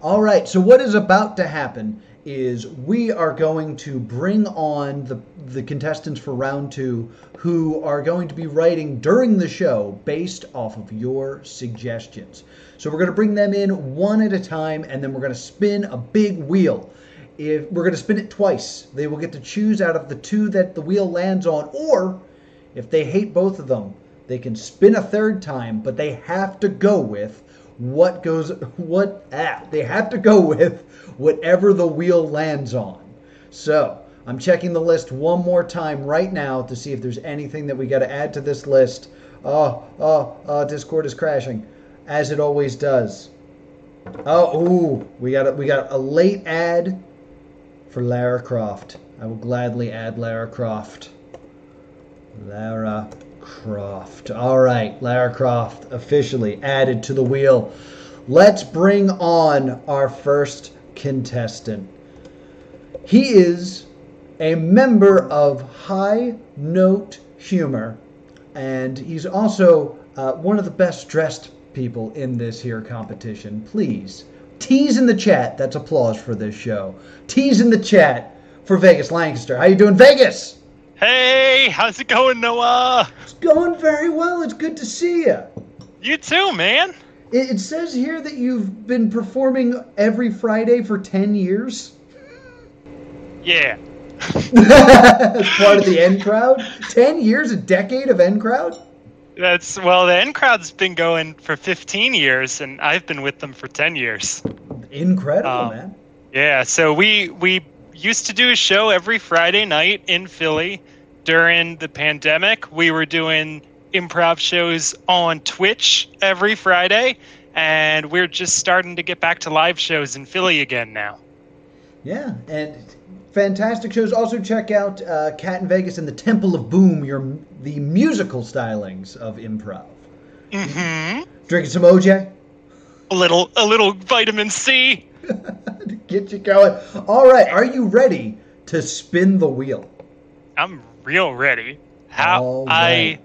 All right, so what is about to happen is we are going to bring on the the contestants for round 2 who are going to be writing during the show based off of your suggestions. So we're going to bring them in one at a time and then we're going to spin a big wheel. If we're going to spin it twice, they will get to choose out of the two that the wheel lands on or if they hate both of them, they can spin a third time, but they have to go with what goes what they have to go with whatever the wheel lands on. So, I'm checking the list one more time right now to see if there's anything that we got to add to this list. Oh, oh, oh, Discord is crashing, as it always does. Oh, ooh, we got a, we got a late ad for Lara Croft. I will gladly add Lara Croft. Lara Croft. All right, Lara Croft officially added to the wheel. Let's bring on our first contestant. He is a member of High Note Humor, and he's also uh, one of the best dressed people in this here competition. Please tease in the chat. That's applause for this show. Tease in the chat for Vegas Lancaster. How you doing, Vegas? Hey, how's it going, Noah? It's going very well. It's good to see you. You too, man. It, it says here that you've been performing every Friday for 10 years. Yeah. As part of the N crowd? 10 years, a decade of N crowd? That's well, the N crowd's been going for 15 years, and I've been with them for 10 years. Incredible, Um, man. Yeah, so we we used to do a show every Friday night in Philly. During the pandemic, we were doing improv shows on Twitch every Friday, and we're just starting to get back to live shows in Philly again now. Yeah, and fantastic shows. Also, check out uh, Cat in Vegas and the Temple of Boom, your the musical stylings of improv. Mm-hmm. Drinking some OJ? A little a little vitamin C. Get you going. All right, are you ready to spin the wheel? I'm real ready. How All I.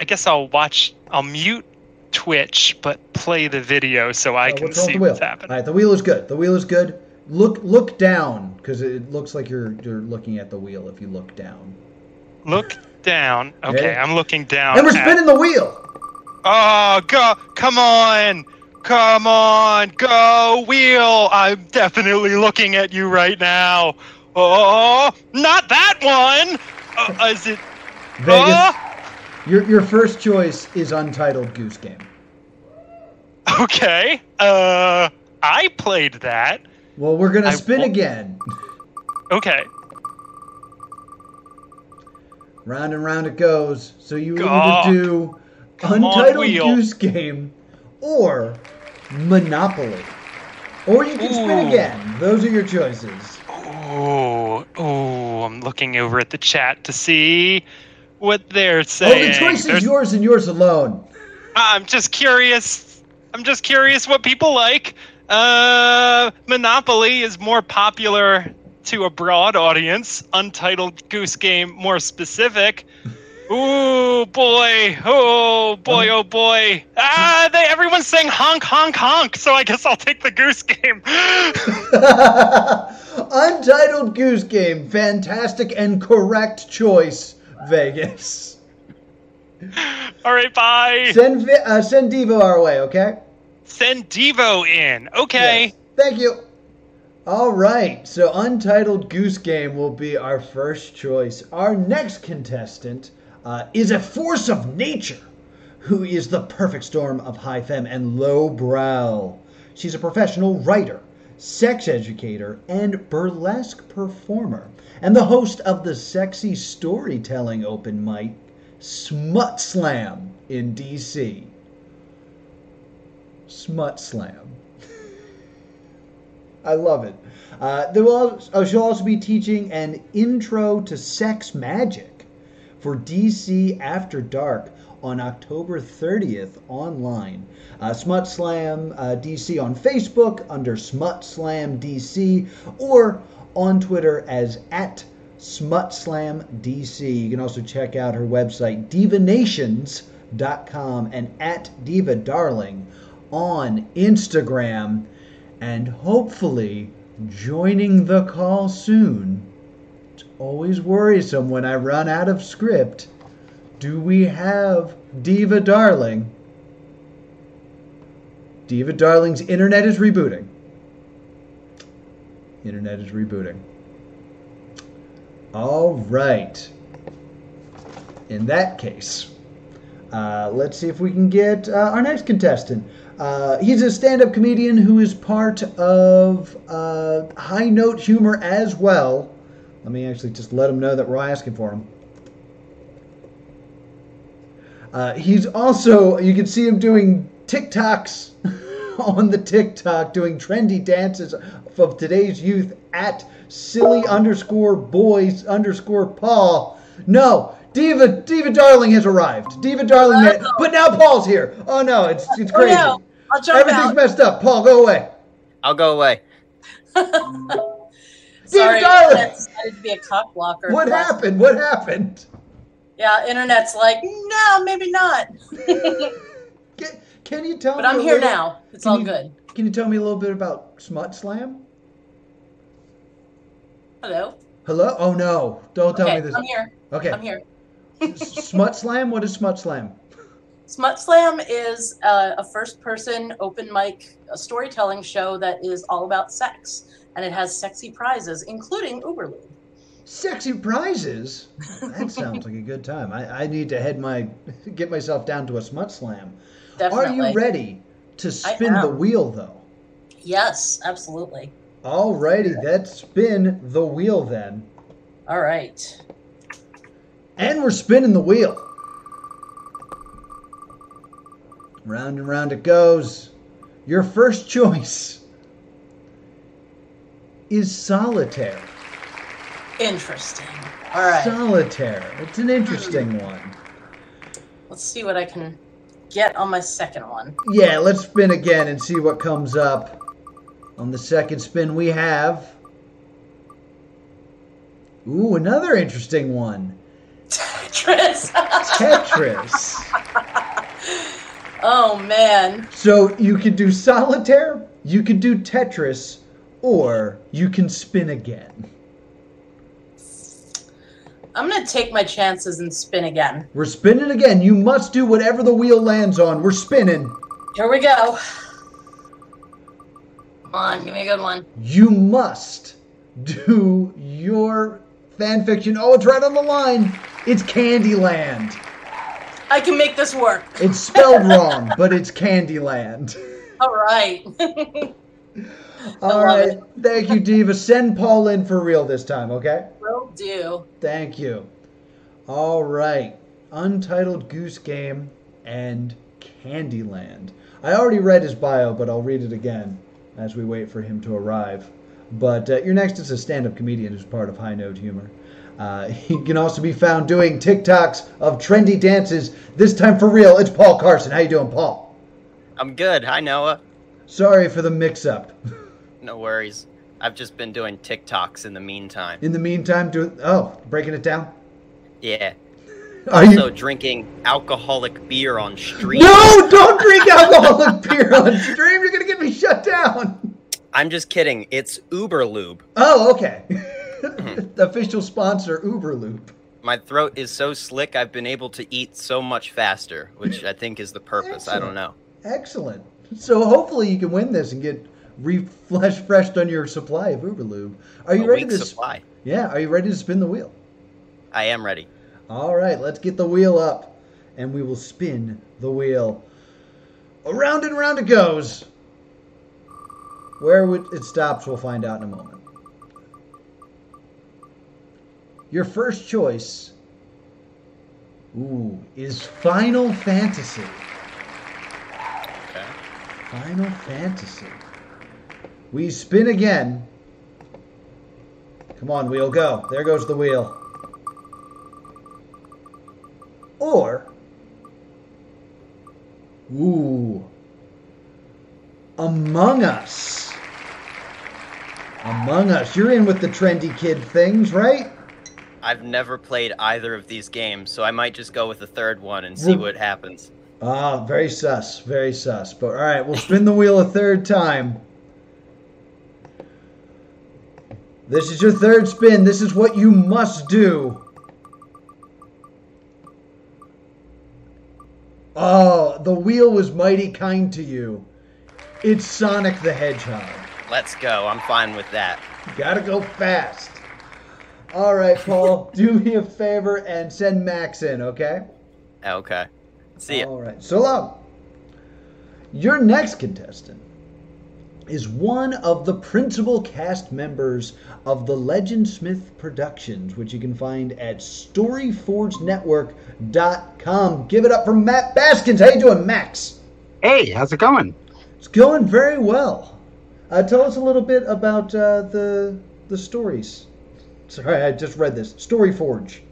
I guess I'll watch I'll mute Twitch but play the video so I Uh, can see what's happening. All right, the wheel is good. The wheel is good. Look look down because it looks like you're you're looking at the wheel if you look down. Look down. Okay, Yeah. I'm looking down. And we're at- spinning the wheel. Oh, go! Come on! Come on! Go, wheel! I'm definitely looking at you right now. Oh, not that one! Uh, is it? Vegas, Oh, your your first choice is Untitled Goose Game. okay. Uh, I played that. Well, we're gonna I spin won't- again. Okay. Round and round it goes. So you Gawk. either do Come Untitled wheel. Goose Game or Monopoly. Or you can spin Ooh. again. Those are your choices. Oh, oh! I'm looking over at the chat to see what they're saying. Oh, the choice is yours and yours alone. I'm just curious. I'm just curious what people like. Uh, Monopoly is more popular to a broad audience. Untitled Goose Game more specific. Ooh boy! Oh boy! Oh boy! Ah, they everyone's saying honk, honk, honk. So I guess I'll take the Goose Game. Untitled Goose Game. Fantastic and correct choice, Vegas. All right, bye. Send uh, send Devo our way, okay? Send Devo in. Okay. Yes. Thank you. All right, so Untitled Goose Game will be our first choice. Our next contestant uh, is a force of nature who is the perfect storm of high femme and low brow. She's a professional writer, sex educator, and burlesque performer, and the host of the sexy storytelling open mic Smut Slam in DC. Smut Slam. I love it. Uh, there will oh, she'll also be teaching an intro to sex magic for DC After Dark on October 30th online. Uh, Smut Slam uh, DC on Facebook under Smut Slam DC or on Twitter as at Smut Slam DC. You can also check out her website divanations.com and at Diva Darling on Instagram. and hopefully joining the call soon. Always worrisome when I run out of script. Do we have Diva Darling? Diva Darling's internet is rebooting. Internet is rebooting. All right. In that case, uh, let's see if we can get uh, our next contestant. Uh, he's a stand up comedian who is part of uh, High Note Humor as well. Let me actually just let him know that we're asking for him. Uh, he's also, you can see him doing TikToks on the TikTok, doing trendy dances of today's youth at silly underscore boys underscore Paul. No, Diva Diva Darling has arrived. Diva Darling, Oh, but now Paul's here. Oh no, it's it's Oh, crazy. no. I'll Everything's out. messed up. Paul, go away. I'll go away. Sorry, decided to be a cock blocker. What happened? What happened? Yeah, internet's like, no, maybe not. Can, can you tell but me? I'm here little- now. It's all you- good. Can you tell me a little bit about Smut Slam? Hello. Hello? Oh no! Don't tell okay, me this. I'm here. Okay. I'm here. Smut Slam. What is Smut Slam? Smut Slam is uh, a first-person open mic a storytelling show that is all about sex, and it has sexy prizes, including Uberlube. Sexy prizes. That sounds like a good time. I, I need to head my get myself down to a Smut Slam. Definitely. Are you ready to spin the wheel though? Yes, absolutely. Alrighty, let's spin the wheel then. All right. And we're spinning the wheel. Round and round it goes. Your first choice is solitaire. Interesting. All right. Solitaire. It's an interesting hmm. one. Let's see what I can get on my second one. Yeah, let's spin again and see what comes up. On the second spin, we have. Ooh, another interesting one Tetris. Tetris. oh man. So you could do solitaire, you could do Tetris, or you can spin again. I'm gonna take my chances and spin again. We're spinning again. You must do whatever the wheel lands on. We're spinning. Here we go. Come on, give me a good one. You must do your fan fiction. Oh, it's right on the line. It's Candyland. I can make this work. It's spelled wrong, but it's Candyland. All right. All love right. it. Thank you, Diva. Send Paul in for real this time, okay? Will do. Thank you. All right. Untitled Goose Game and Candyland. I already read his bio, but I'll read it again as we wait for him to arrive. But uh, your next is a stand up comedian who's part of High Note Humor. Uh, he can also be found doing TikToks of trendy dances. This time for real, it's Paul Carson. How you doing, Paul? I'm good. Hi, Noah. Sorry for the mix-up. No worries. I've just been doing TikToks in the meantime. In the meantime, do oh, breaking it down. Yeah. Are Also you? drinking alcoholic beer on stream. No! Don't drink alcoholic beer on stream. You're gonna get me shut down. I'm just kidding. It's Uber Lube. Oh, okay. Hmm. the official sponsor, Uberlube. My throat is so slick I've been able to eat so much faster, which I think is the purpose. I don't know. Excellent. So hopefully you can win this and get refresh freshed on your supply of Uberlube. Are you A ready to? supply. Yeah. Are you ready to spin the wheel? I am ready. All right. Let's get the wheel up, and we will spin the wheel. Around and around it goes. Where would it stops, we'll find out in a moment. Your first choice, ooh, is Final Fantasy. Okay. Final Fantasy. We spin again. Come on, wheel, go. There goes the wheel. Or, ooh, Among Us. Among Us. You're in with the trendy kid things, right? I've never played either of these games, so I might just go with the third one and see what happens. Ah, very sus, very sus. But all right, we'll spin the wheel a third time. This is your third spin. This is what you must do. Oh, the wheel was mighty kind to you. It's Sonic the Hedgehog. Let's go. I'm fine with that. Gotta go fast. All right, Paul, do me a favor and send Max in, okay? Okay. See ya. All right, so long. Your next contestant is one of the principal cast members of the Legend Smith Productions, which you can find at StoryForgeNetwork.com. Give it up for Max Baskins. How you doing, Max? Hey, how's it going? It's going very well. Uh, tell us a little bit about uh, the the stories. Sorry, I just read this. Story Forge.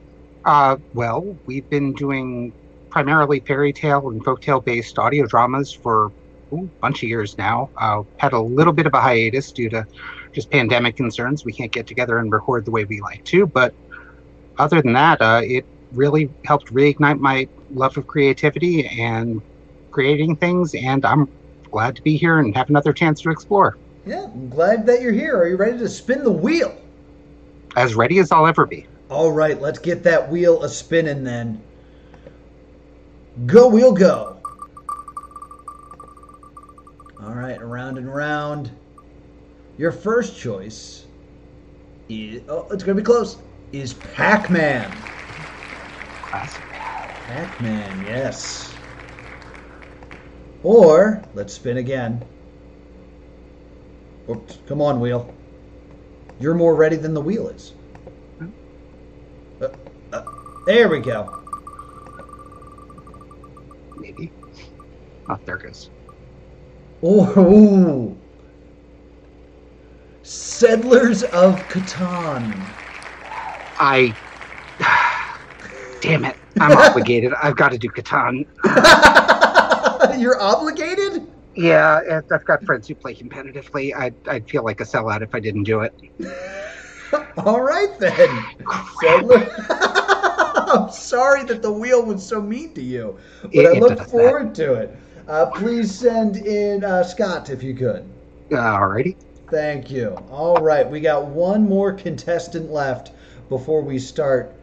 Uh, well, we've been doing primarily fairy tale and folktale based audio dramas for ooh, a bunch of years now. Uh, had a little bit of a hiatus due to just pandemic concerns. We can't get together and record the way we like to, but other than that, uh, it really helped reignite my love of creativity and creating things. And I'm glad to be here and have another chance to explore. Yeah, I'm glad that you're here. Are you ready to spin the wheel? As ready as I'll ever be. All right, let's get that wheel a spinning then. Go, wheel, go. All right, around and round. Your first choice is oh, it's gonna be close. Is Pac-Man? Classic. Pac-Man, yes. Or let's spin again. Oops, come on, wheel. You're more ready than the wheel is. Uh, uh, there we go. Maybe. Oh, there it goes. Oh, Settlers of Catan. I. Damn it. I'm obligated. I've got to do Catan. You're obligated? Yeah, I've got friends who play competitively. I'd, I'd feel like a sellout if I didn't do it. All right then. Settler. I'm sorry that the wheel was so mean to you, but It- I look does that. forward to it. Uh, please send in uh, Scott if you could. Alrighty. Thank you. All right, we got one more contestant left before we start.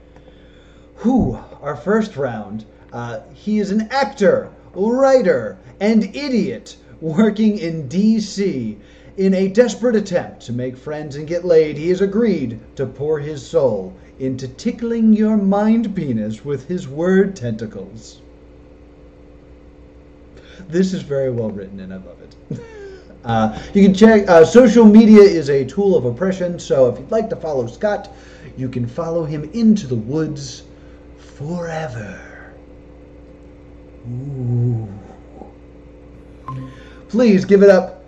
Who? Our first round. Uh, he is an actor, writer, and idiot working in D.C. In a desperate attempt to make friends and get laid, he has agreed to pour his soul into tickling your mind penis with his word tentacles. This is very well written, and I love it. Uh, you can check. Uh, social media is a tool of oppression, so if you'd like to follow Scott, you can follow him into the woods forever. Ooh. Please give it up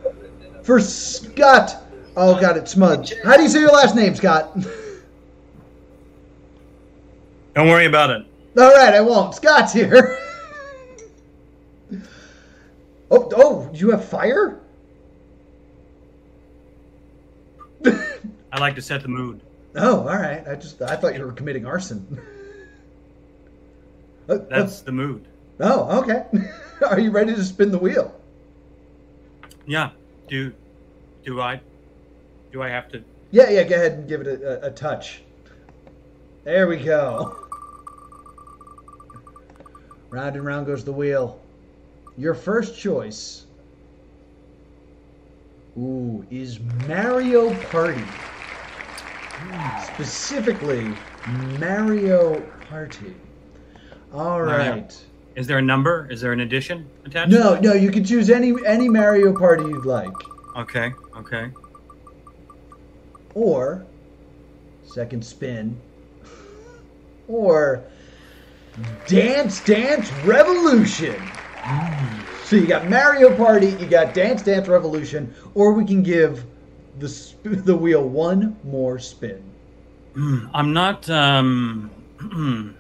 for Scott. Oh God, it's Smudge. How do you say your last name, Scott? Don't worry about it. All right, I won't. Scott's here. oh, oh, you have fire? I like to set the mood. Oh, all right. I just I thought you were committing arson. Uh, uh, That's the mood. oh, okay. Are you ready to spin the wheel? Yeah. Do do I do I have to Yeah, yeah. Go ahead and give it a, a, a touch. There we go. Round and round goes the wheel. Your first choice. Ooh, is Mario Party. Specifically, Mario Party. All Mario. right. is there a number? Is there an addition attached? No, no, you can choose any any Mario Party you'd like. Okay, okay. Or second spin. Or Dance Dance Revolution. So you got Mario Party, you got Dance Dance Revolution, or we can give the sp- the wheel one more spin. Hmm, I'm not um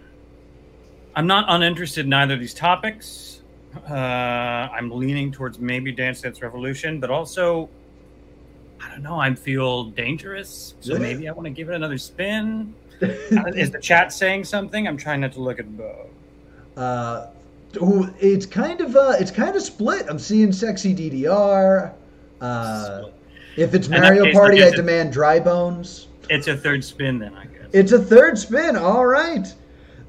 I'm not uninterested in either of these topics. Uh, I'm leaning towards maybe Dance Dance Revolution, but also I don't know. I feel dangerous, so Yeah. maybe I want to give it another spin. Is the chat saying something? I'm trying not to look at both. Uh, it's kind of uh, it's kind of split. I'm seeing sexy DDR. Uh, if it's Mario case, Party, I demand dry bones. It's a third spin then, I guess. It's a third spin. All right.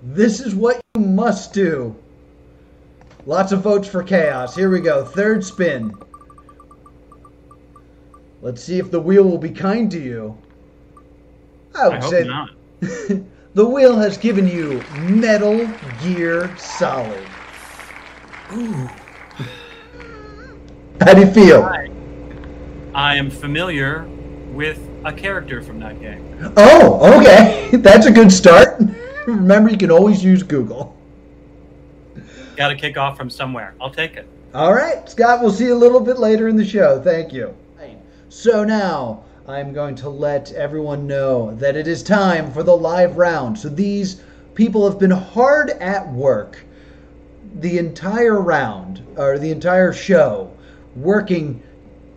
This is what you must do. Lots of votes for chaos. Here we go. Third spin. Let's see if the wheel will be kind to you. I would I say not. the wheel has given you Metal Gear Solid. Ooh. How do you feel? Hi. I am familiar with a character from that game. Oh, okay. That's a good start. Remember, you can always use Google. Got to kick off from somewhere. I'll take it. All right, Scott, we'll see you a little bit later in the show. Thank you. So now I'm going to let everyone know that it is time for the live round. So these people have been hard at work the entire round, or the entire show, working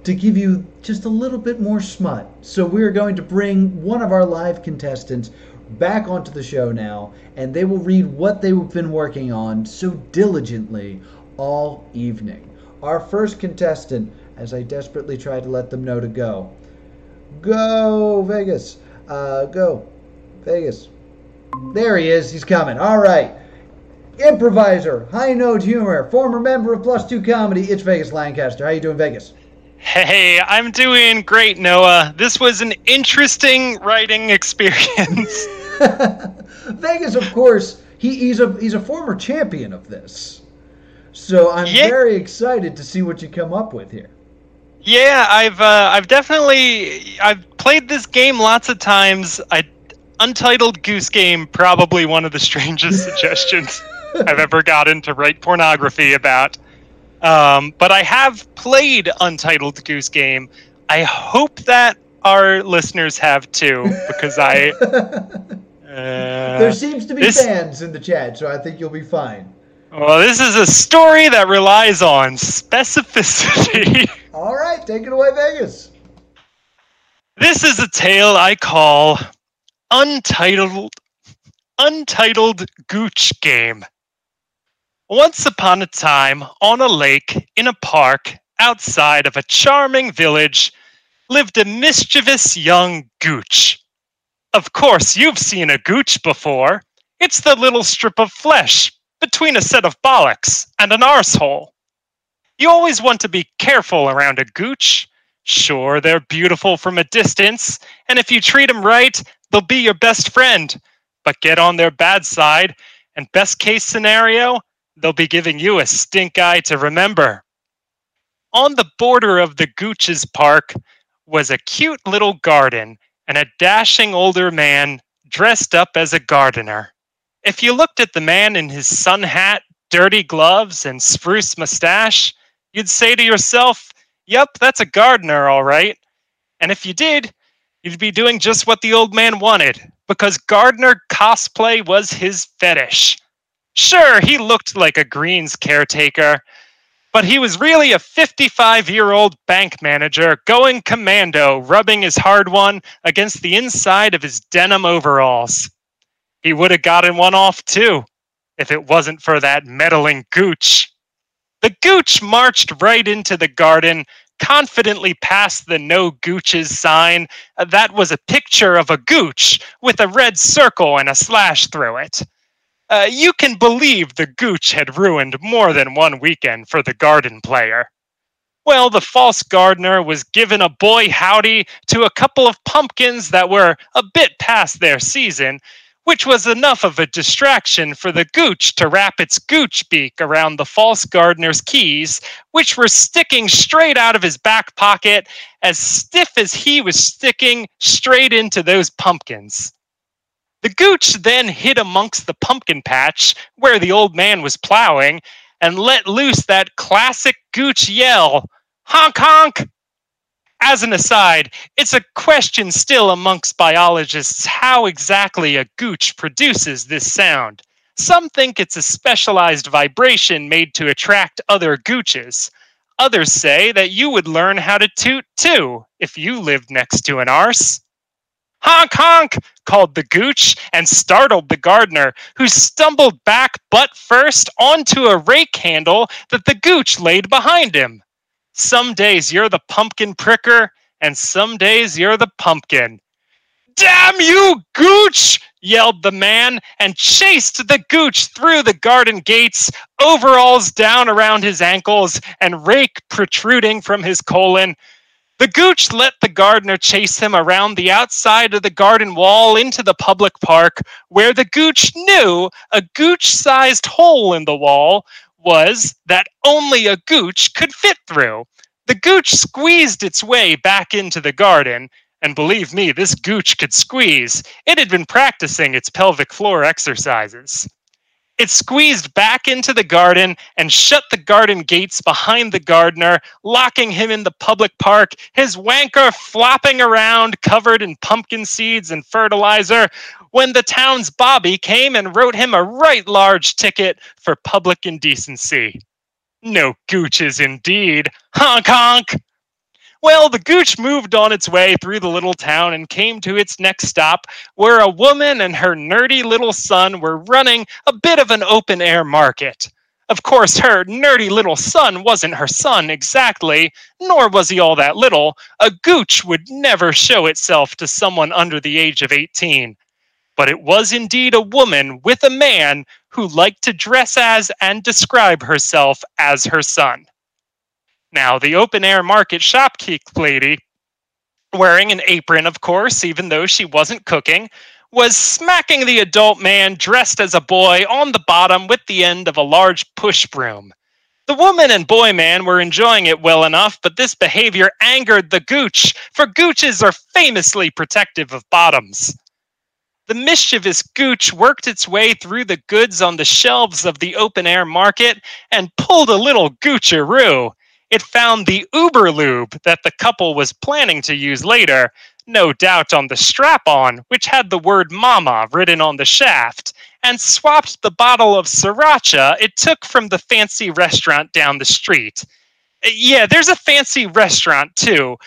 to give you just a little bit more smut. So we're going to bring one of our live contestants back onto the show now, and they will read what they've been working on so diligently all evening. Our first contestant, as I desperately try to let them know to go, go Vegas, uh, go Vegas. There he is. He's coming. All right. Improviser, high note humor, former member of Plus Two Comedy. It's Vegas Lancaster. How you doing, Vegas? Hey, I'm doing great, Noah. This was an interesting writing experience. Vegas, of course, he, he's a he's a former champion of this. So I'm Yeah. very excited to see what you come up with here. yeah, I've uh, I've definitely I've played this game lots of times. I Untitled Goose Game probably one of the strangest suggestions I've ever gotten to write pornography about. Um, but I have played Untitled Goose Game. I hope that our listeners have too, because I. Uh, there seems to be this- fans in the chat, so I think you'll be fine. Well, this is a story that relies on specificity. All right, take it away, Vegas. this is a tale I call Untitled Untitled Gooch Game. Once upon a time, on a lake in a park outside of a charming village, lived a mischievous young gooch. Of course, you've seen a gooch before. It's the little strip of flesh between a set of bollocks and an arsehole. You always want to be careful around a gooch. Sure, they're beautiful from a distance, and if you treat them right, they'll be your best friend. But get on their bad side, and best case scenario, they'll be giving you a stink eye to remember. On the border of the Gooch's park was a cute little garden and a dashing older man dressed up as a gardener. If you looked at the man in his sun hat, dirty gloves, and spruce mustache, you'd say to yourself, Yup, that's a gardener, all right. And if you did, you'd be doing just what the old man wanted, because gardener cosplay was his fetish. Sure, he looked like a Greens caretaker, but he was really a 55 year old bank manager going commando, rubbing his hard one against the inside of his denim overalls. He would have gotten one off too, if it wasn't for that meddling gooch. The gooch marched right into the garden, confidently past the no gooches sign. That was a picture of a gooch with a red circle and a slash through it. Uh, you can believe the gooch had ruined more than one weekend for the garden player. Well, the false gardener was given a boy howdy to a couple of pumpkins that were a bit past their season, which was enough of a distraction for the gooch to wrap its gooch beak around the false gardener's keys, which were sticking straight out of his back pocket, as stiff as he was sticking straight into those pumpkins. The gooch then hid amongst the pumpkin patch where the old man was plowing and let loose that classic gooch yell honk honk. As an aside, it's a question still amongst biologists how exactly a gooch produces this sound. Some think it's a specialized vibration made to attract other gooches. Others say that you would learn how to toot too if you lived next to an arse. Honk honk! called the gooch and startled the gardener, who stumbled back butt first onto a rake handle that the gooch laid behind him. Some days you're the pumpkin pricker, and some days you're the pumpkin. Damn you, Gooch! yelled the man and chased the Gooch through the garden gates, overalls down around his ankles and rake protruding from his colon. The Gooch let the gardener chase him around the outside of the garden wall into the public park, where the Gooch knew a Gooch sized hole in the wall was that only a Gooch could fit through. The Gooch squeezed its way back into the garden, and believe me, this Gooch could squeeze. It had been practicing its pelvic floor exercises. It squeezed back into the garden and shut the garden gates behind the gardener, locking him in the public park, his wanker flopping around, covered in pumpkin seeds and fertilizer, when the town's Bobby came and wrote him a right large ticket for public indecency. No gooches indeed. Honk honk! Well, the gooch moved on its way through the little town and came to its next stop, where a woman and her nerdy little son were running a bit of an open air market. Of course, her nerdy little son wasn't her son exactly, nor was he all that little. A gooch would never show itself to someone under the age of 18. But it was indeed a woman with a man who liked to dress as and describe herself as her son. Now, the open air market shopkeep lady, wearing an apron, of course, even though she wasn't cooking, was smacking the adult man dressed as a boy on the bottom with the end of a large push broom. The woman and boy man were enjoying it well enough, but this behavior angered the gooch, for gooches are famously protective of bottoms. The mischievous gooch worked its way through the goods on the shelves of the open air market and pulled a little goocheroo it found the Uber lube that the couple was planning to use later, no doubt on the strap on, which had the word mama written on the shaft, and swapped the bottle of sriracha it took from the fancy restaurant down the street. Yeah, there's a fancy restaurant too.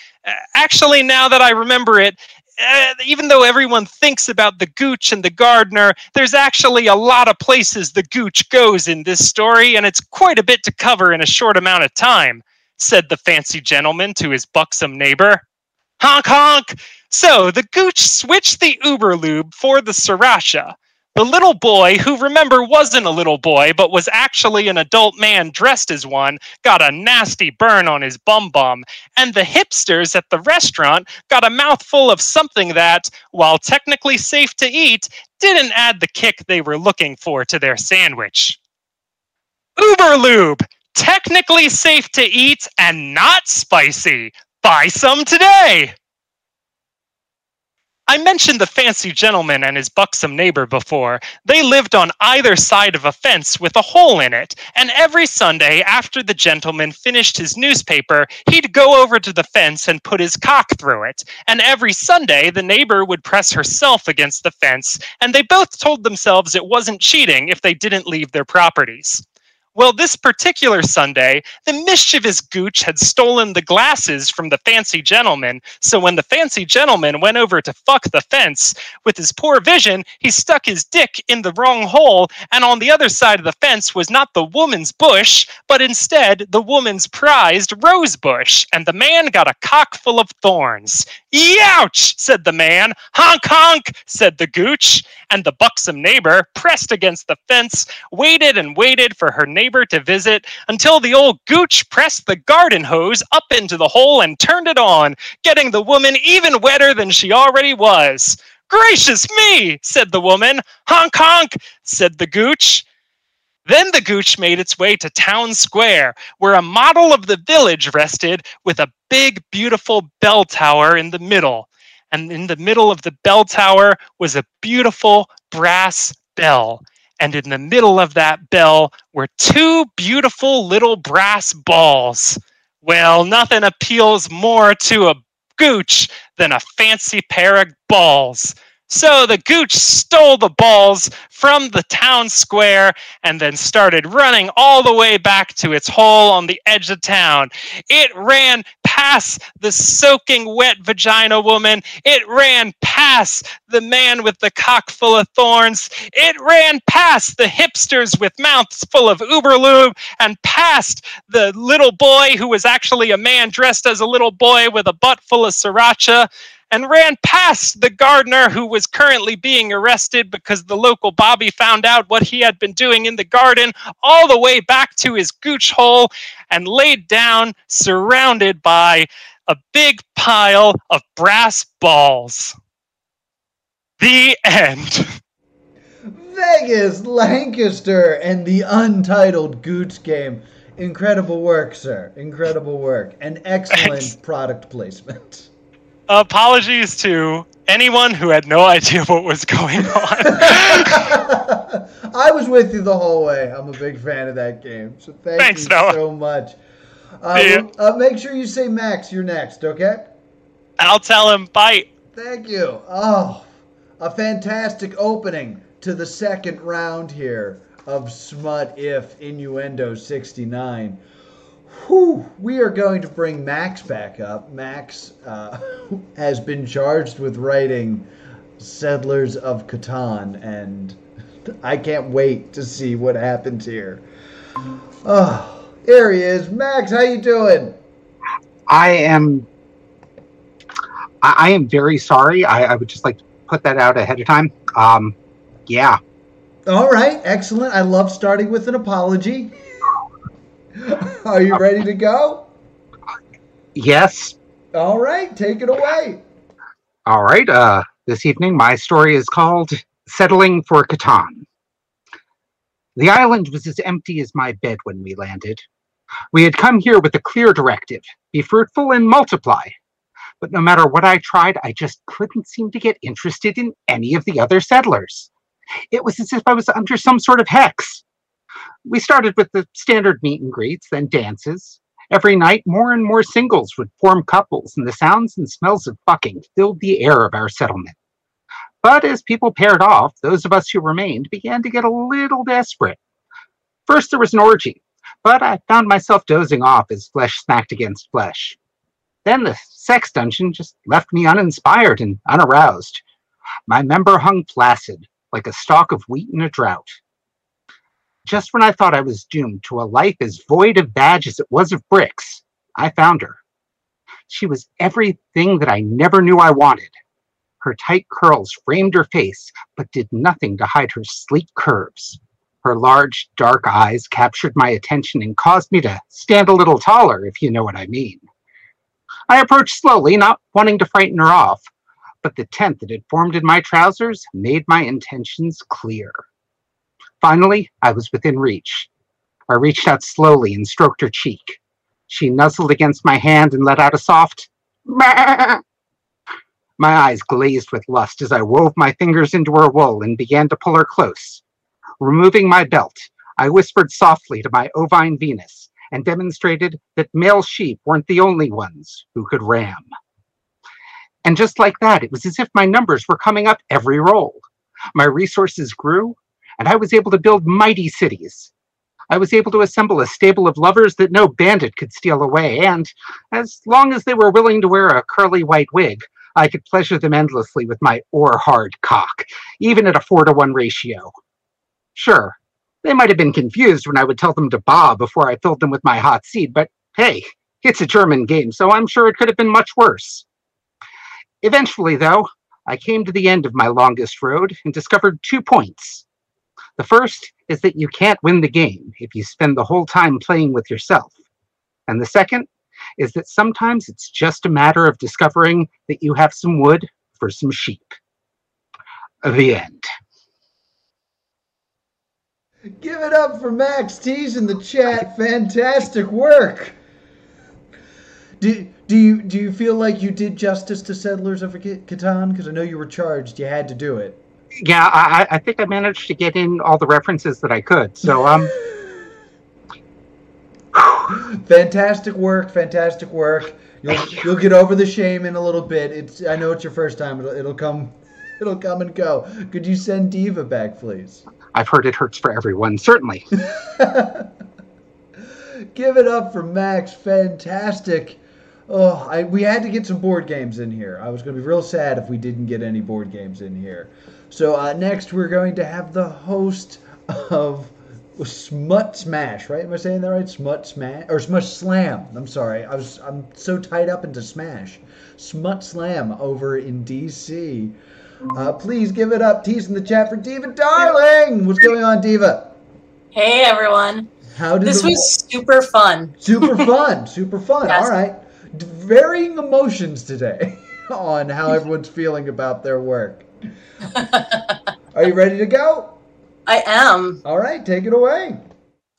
Actually, now that I remember it, uh, even though everyone thinks about the gooch and the gardener, there's actually a lot of places the gooch goes in this story, and it's quite a bit to cover in a short amount of time said the fancy gentleman to his buxom neighbor. Honk honk! So the gooch switched the Uber lube for the sriracha. The little boy, who remember wasn't a little boy but was actually an adult man dressed as one, got a nasty burn on his bum bum, and the hipsters at the restaurant got a mouthful of something that, while technically safe to eat, didn't add the kick they were looking for to their sandwich. Uber lube! Technically safe to eat and not spicy. Buy some today. I mentioned the fancy gentleman and his buxom neighbor before. They lived on either side of a fence with a hole in it, and every Sunday after the gentleman finished his newspaper, he'd go over to the fence and put his cock through it. And every Sunday, the neighbor would press herself against the fence, and they both told themselves it wasn't cheating if they didn't leave their properties. Well, this particular Sunday, the mischievous Gooch had stolen the glasses from the fancy gentleman, so when the fancy gentleman went over to fuck the fence, with his poor vision, he stuck his dick in the wrong hole, and on the other side of the fence was not the woman's bush, but instead the woman's prized rose bush, and the man got a cock full of thorns. Youch! said the man. Honk honk! said the Gooch, and the buxom neighbor, pressed against the fence, waited and waited for her neighbor neighbor to visit until the old gooch pressed the garden hose up into the hole and turned it on, getting the woman even wetter than she already was. Gracious me, said the woman. Honk honk, said the gooch. Then the gooch made its way to town square, where a model of the village rested with a big, beautiful bell tower in the middle. And in the middle of the bell tower was a beautiful brass bell and in the middle of that bell were two beautiful little brass balls. Well, nothing appeals more to a gooch than a fancy pair of balls. So the gooch stole the balls from the town square and then started running all the way back to its hole on the edge of town. It ran past the soaking wet vagina woman. It ran past the man with the cock full of thorns. It ran past the hipsters with mouths full of Uberlube and past the little boy who was actually a man dressed as a little boy with a butt full of sriracha and ran past the gardener who was currently being arrested because the local Bobby found out what he had been doing in the garden, all the way back to his gooch hole and laid down, surrounded by a big pile of brass balls. The end. Vegas, Lancaster, and the untitled Gooch game. Incredible work, sir. Incredible work. And excellent product placement. Apologies to anyone who had no idea what was going on. I was with you the whole way. I'm a big fan of that game. So thank Thanks, you Noah. so much. Uh, uh, make sure you say Max, you're next, okay? I'll tell him, bite. Thank you. Oh, a fantastic opening to the second round here of Smut If Innuendo 69. Whew, we are going to bring Max back up. Max uh, has been charged with writing Settlers of Catan, and I can't wait to see what happens here. Oh, here he is. Max, how you doing? I am. I, I am very sorry. I, I would just like to put that out ahead of time. Um, yeah. All right, excellent. I love starting with an apology. Are you ready to go? Yes. All right, take it away. All right. Uh, this evening, my story is called "Settling for Catan." The island was as empty as my bed when we landed. We had come here with a clear directive: be fruitful and multiply. But no matter what I tried, I just couldn't seem to get interested in any of the other settlers. It was as if I was under some sort of hex. We started with the standard meet and greets, then dances. Every night, more and more singles would form couples, and the sounds and smells of fucking filled the air of our settlement. But as people paired off, those of us who remained began to get a little desperate. First, there was an orgy, but I found myself dozing off as flesh smacked against flesh. Then the sex dungeon just left me uninspired and unaroused. My member hung flaccid, like a stalk of wheat in a drought. Just when I thought I was doomed to a life as void of badge as it was of bricks, I found her. She was everything that I never knew I wanted. Her tight curls framed her face, but did nothing to hide her sleek curves. Her large, dark eyes captured my attention and caused me to stand a little taller, if you know what I mean. I approached slowly, not wanting to frighten her off, but the tent that had formed in my trousers made my intentions clear. Finally, I was within reach. I reached out slowly and stroked her cheek. She nuzzled against my hand and let out a soft, "Bah!" My eyes glazed with lust as I wove my fingers into her wool and began to pull her close. Removing my belt, I whispered softly to my ovine Venus and demonstrated that male sheep weren't the only ones who could ram. And just like that, it was as if my numbers were coming up every roll. My resources grew, and I was able to build mighty cities. I was able to assemble a stable of lovers that no bandit could steal away, and as long as they were willing to wear a curly white wig, I could pleasure them endlessly with my ore hard cock, even at a four to one ratio. Sure, they might have been confused when I would tell them to bob before I filled them with my hot seed, but hey, it's a German game, so I'm sure it could have been much worse. Eventually, though, I came to the end of my longest road and discovered two points. The first is that you can't win the game if you spend the whole time playing with yourself. And the second is that sometimes it's just a matter of discovering that you have some wood for some sheep. The end. Give it up for Max Tees in the chat. Fantastic work. Do, do you do you feel like you did justice to Settlers of Catan? Because I know you were charged. You had to do it. Yeah, I, I- think I managed to get in all the references that I could. So, um, Fantastic work. Fantastic work. You'll, you'll get over the shame in a little bit. It's I know it's your first time. It'll, it'll come. It'll come and go. Could you send Diva back, please? I've heard it hurts for everyone, certainly. Give it up for Max. Fantastic. Oh, I, we had to get some board games in here. I was going to be real sad if we didn't get any board games in here. So uh, next, we're going to have the host of Smut Smash, right? Am I saying that right? Smut Smash or Smut Slam? I'm sorry, I was I'm so tied up into Smash. Smut Slam over in DC. Uh, please give it up, tease in the chat for Diva Darling. What's going on, Diva? Hey everyone. How did This the- was super fun. super fun? Super fun. Yes. All right, D- varying emotions today on how everyone's feeling about their work. Are you ready to go? I am. All right, take it away.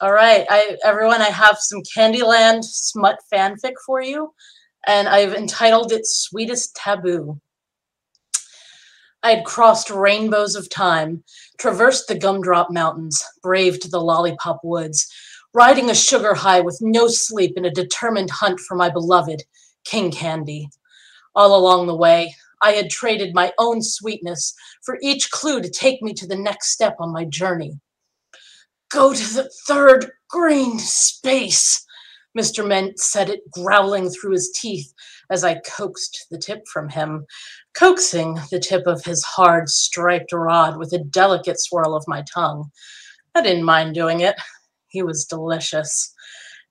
All right, I everyone, I have some Candyland smut fanfic for you, and I've entitled it "Sweetest Taboo." I had crossed rainbows of time, traversed the gumdrop mountains, braved the lollipop woods, riding a sugar high with no sleep in a determined hunt for my beloved King Candy. All along the way, I had traded my own sweetness for each clue to take me to the next step on my journey. Go to the third green space, Mr. Mint said it, growling through his teeth as I coaxed the tip from him, coaxing the tip of his hard, striped rod with a delicate swirl of my tongue. I didn't mind doing it. He was delicious.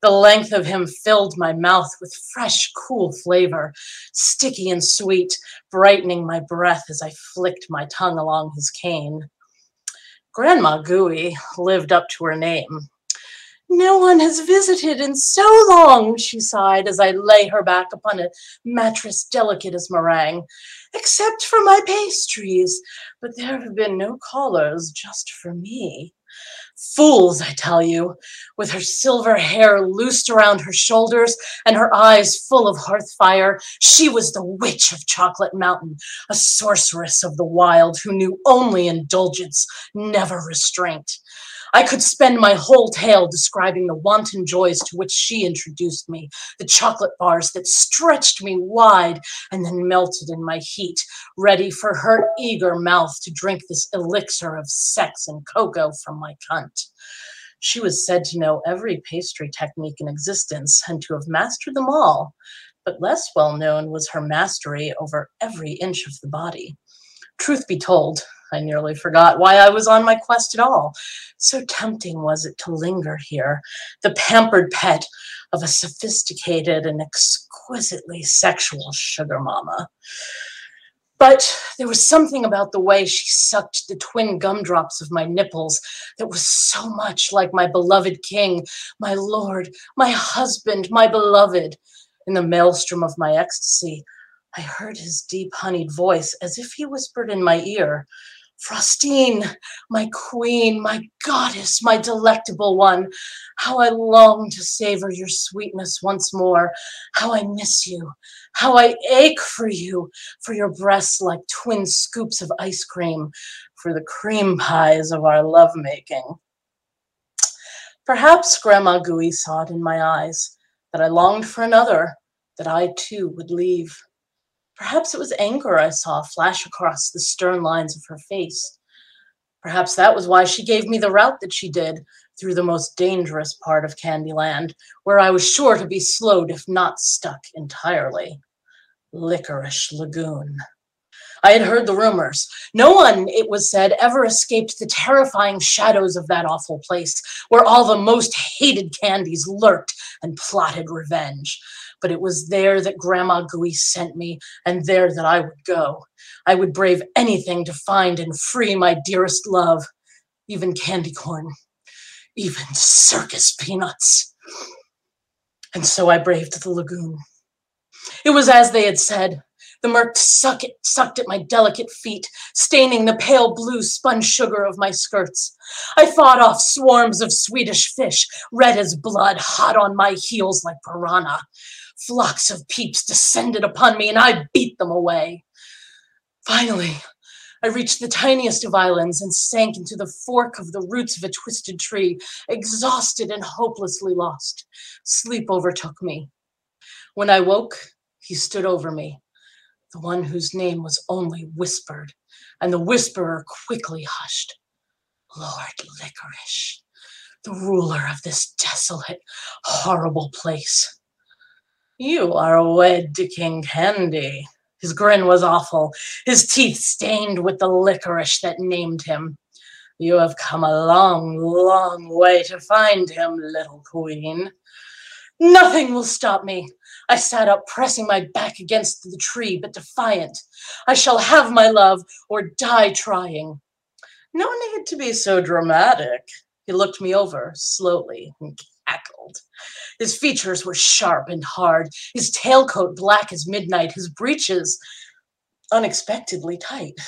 The length of him filled my mouth with fresh, cool flavor, sticky and sweet, brightening my breath as I flicked my tongue along his cane. Grandma Gooey lived up to her name. No one has visited in so long, she sighed as I lay her back upon a mattress delicate as meringue, except for my pastries. But there have been no callers just for me. Fools, I tell you, with her silver hair loosed around her shoulders and her eyes full of hearth fire, she was the witch of Chocolate Mountain, a sorceress of the wild who knew only indulgence, never restraint. I could spend my whole tale describing the wanton joys to which she introduced me, the chocolate bars that stretched me wide and then melted in my heat, ready for her eager mouth to drink this elixir of sex and cocoa from my cunt. She was said to know every pastry technique in existence and to have mastered them all, but less well known was her mastery over every inch of the body. Truth be told, I nearly forgot why I was on my quest at all. So tempting was it to linger here, the pampered pet of a sophisticated and exquisitely sexual sugar mama. But there was something about the way she sucked the twin gumdrops of my nipples that was so much like my beloved king, my lord, my husband, my beloved. In the maelstrom of my ecstasy, I heard his deep honeyed voice as if he whispered in my ear, Frostine, my queen, my goddess, my delectable one, how I long to savor your sweetness once more, how I miss you, how I ache for you, for your breasts like twin scoops of ice cream, for the cream pies of our lovemaking. Perhaps Grandma Gooey saw it in my eyes that I longed for another, that I too would leave. Perhaps it was anger I saw flash across the stern lines of her face. Perhaps that was why she gave me the route that she did through the most dangerous part of Candyland, where I was sure to be slowed if not stuck entirely. Licorice Lagoon. I had heard the rumors. No one, it was said, ever escaped the terrifying shadows of that awful place where all the most hated candies lurked and plotted revenge. But it was there that Grandma Gooey sent me, and there that I would go. I would brave anything to find and free my dearest love, even candy corn, even circus peanuts. And so I braved the lagoon. It was as they had said. The murk suck it, sucked at my delicate feet, staining the pale blue spun sugar of my skirts. I fought off swarms of Swedish fish, red as blood, hot on my heels like piranha. Flocks of peeps descended upon me, and I beat them away. Finally, I reached the tiniest of islands and sank into the fork of the roots of a twisted tree, exhausted and hopelessly lost. Sleep overtook me. When I woke, he stood over me, the one whose name was only whispered, and the whisperer quickly hushed. Lord Licorice, the ruler of this desolate, horrible place. You are wed to King Candy. His grin was awful, his teeth stained with the licorice that named him. You have come a long, long way to find him, little queen. Nothing will stop me. I sat up, pressing my back against the tree, but defiant. I shall have my love or die trying. No need to be so dramatic. He looked me over slowly and cackled. His features were sharp and hard, his tailcoat black as midnight, his breeches unexpectedly tight.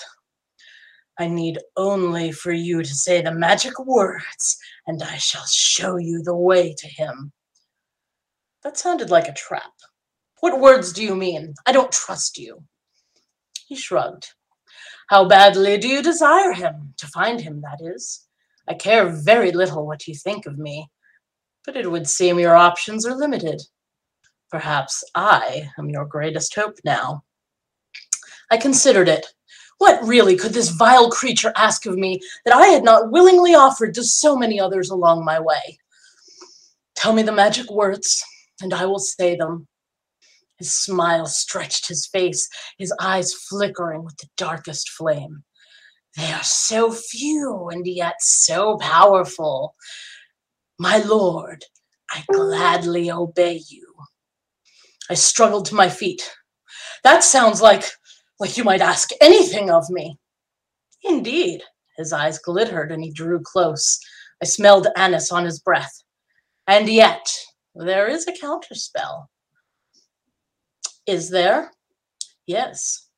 I need only for you to say the magic words, and I shall show you the way to him. That sounded like a trap. What words do you mean? I don't trust you. He shrugged. How badly do you desire him? To find him, that is. I care very little what you think of me, but it would seem your options are limited. Perhaps I am your greatest hope now. I considered it. What really could this vile creature ask of me that I had not willingly offered to so many others along my way? Tell me the magic words, and I will say them. His smile stretched his face, his eyes flickering with the darkest flame. They are so few and yet so powerful. My lord, I gladly obey you. I struggled to my feet. That sounds like like you might ask anything of me. Indeed. His eyes glittered and he drew close. I smelled anise on his breath. And yet, there is a counterspell. Is there? Yes.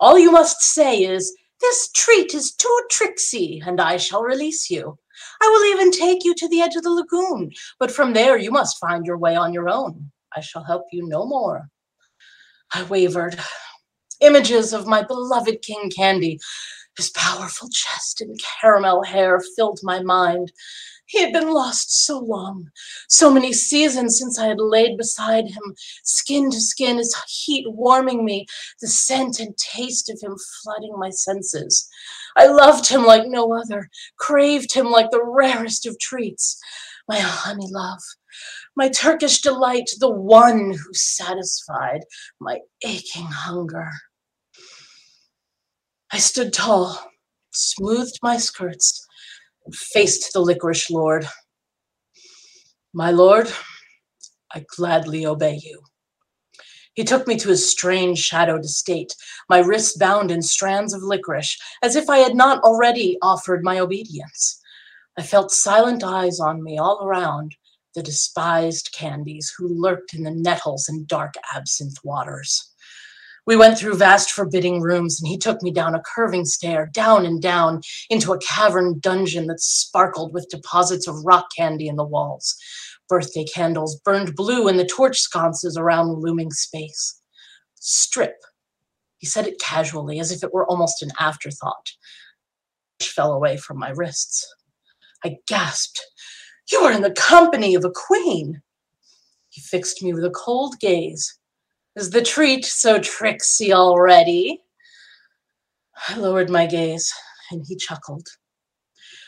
All you must say is, This treat is too tricksy, and I shall release you. I will even take you to the edge of the lagoon, but from there you must find your way on your own. I shall help you no more. I wavered. Images of my beloved King Candy, his powerful chest and caramel hair filled my mind. He had been lost so long, so many seasons since I had laid beside him, skin to skin, his heat warming me, the scent and taste of him flooding my senses. I loved him like no other, craved him like the rarest of treats. My honey love, my Turkish delight, the one who satisfied my aching hunger. I stood tall, smoothed my skirts, faced the licorice lord. My lord, I gladly obey you. He took me to his strange shadowed estate, my wrists bound in strands of licorice, as if I had not already offered my obedience. I felt silent eyes on me all around, the despised candies who lurked in the nettles and dark absinthe waters. We went through vast forbidding rooms, and he took me down a curving stair, down and down, into a cavern dungeon that sparkled with deposits of rock candy in the walls. Birthday candles burned blue in the torch sconces around the looming space. Strip. He said it casually, as if it were almost an afterthought. Fell away from my wrists. I gasped. You are in the company of a queen. He fixed me with a cold gaze. Is the treat so tricksy already? I lowered my gaze, and he chuckled.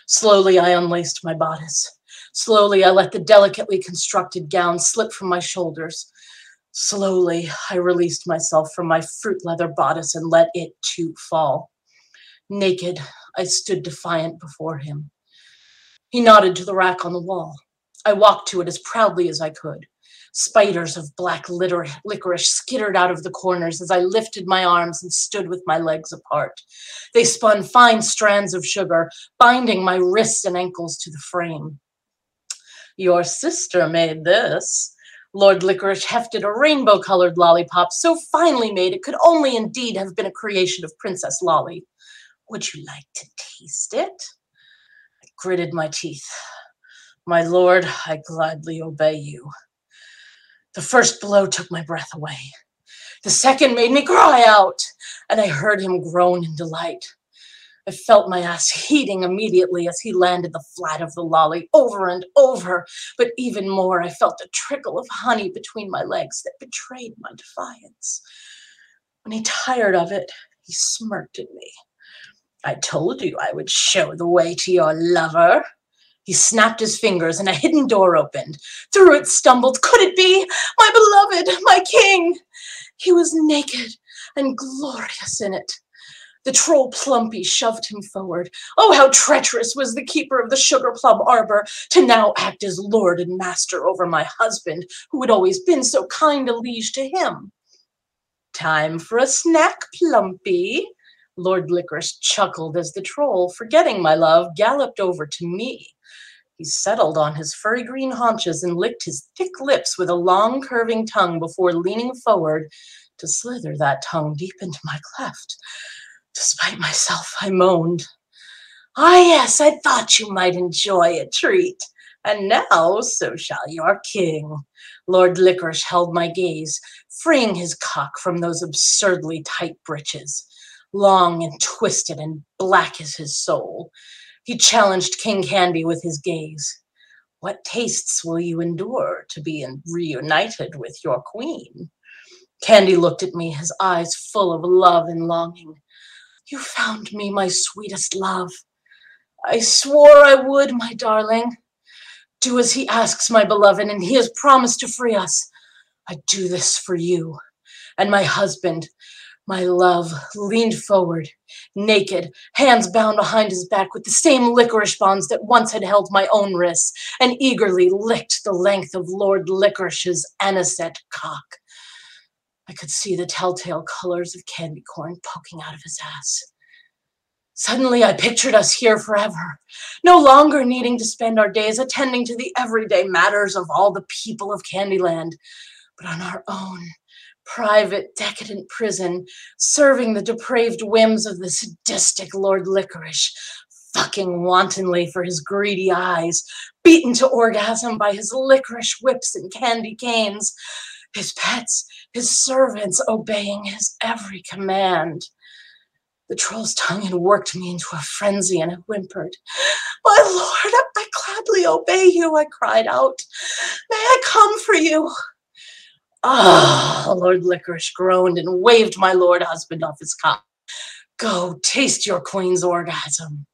Slowly, I unlaced my bodice. Slowly, I let the delicately constructed gown slip from my shoulders. Slowly, I released myself from my fruit leather bodice and let it too fall. Naked, I stood defiant before him. He nodded to the rack on the wall. I walked to it as proudly as I could. Spiders of black litter- licorice skittered out of the corners as I lifted my arms and stood with my legs apart. They spun fine strands of sugar, binding my wrists and ankles to the frame. Your sister made this. Lord Licorice hefted a rainbow colored lollipop so finely made it could only indeed have been a creation of Princess Lolly. Would you like to taste it? I gritted my teeth. My lord, I gladly obey you. The first blow took my breath away. The second made me cry out, and I heard him groan in delight. I felt my ass heating immediately as he landed the flat of the lolly over and over, but even more, I felt a trickle of honey between my legs that betrayed my defiance. When he tired of it, he smirked at me. I told you I would show the way to your lover. He snapped his fingers and a hidden door opened. Through it stumbled, could it be? My beloved, my king! He was naked and glorious in it. The troll Plumpy shoved him forward. Oh, how treacherous was the keeper of the sugar plum arbor to now act as lord and master over my husband, who had always been so kind a liege to him. Time for a snack, Plumpy. Lord Licorice chuckled as the troll, forgetting my love, galloped over to me. He settled on his furry green haunches and licked his thick lips with a long, curving tongue before leaning forward to slither that tongue deep into my cleft. Despite myself, I moaned. Ah, yes, I thought you might enjoy a treat. And now, so shall your king. Lord Licorice held my gaze, freeing his cock from those absurdly tight breeches, long and twisted and black as his soul. He challenged King Candy with his gaze. What tastes will you endure to be reunited with your queen? Candy looked at me, his eyes full of love and longing. You found me, my sweetest love. I swore I would, my darling. Do as he asks, my beloved, and he has promised to free us. I do this for you and my husband, my love leaned forward, naked, hands bound behind his back with the same licorice bonds that once had held my own wrists, and eagerly licked the length of Lord Licorice's anisette cock. I could see the telltale colors of candy corn poking out of his ass. Suddenly, I pictured us here forever, no longer needing to spend our days attending to the everyday matters of all the people of Candyland, but on our own private, decadent prison, serving the depraved whims of the sadistic Lord Licorice, fucking wantonly for his greedy eyes, beaten to orgasm by his licorice whips and candy canes, his pets, his servants obeying his every command. The troll's tongue had worked me into a frenzy, and I whimpered. My lord, I gladly obey you, I cried out. May I come for you? Ah, Lord Licorice groaned and waved my lord husband off his cot. Go taste your queen's orgasm.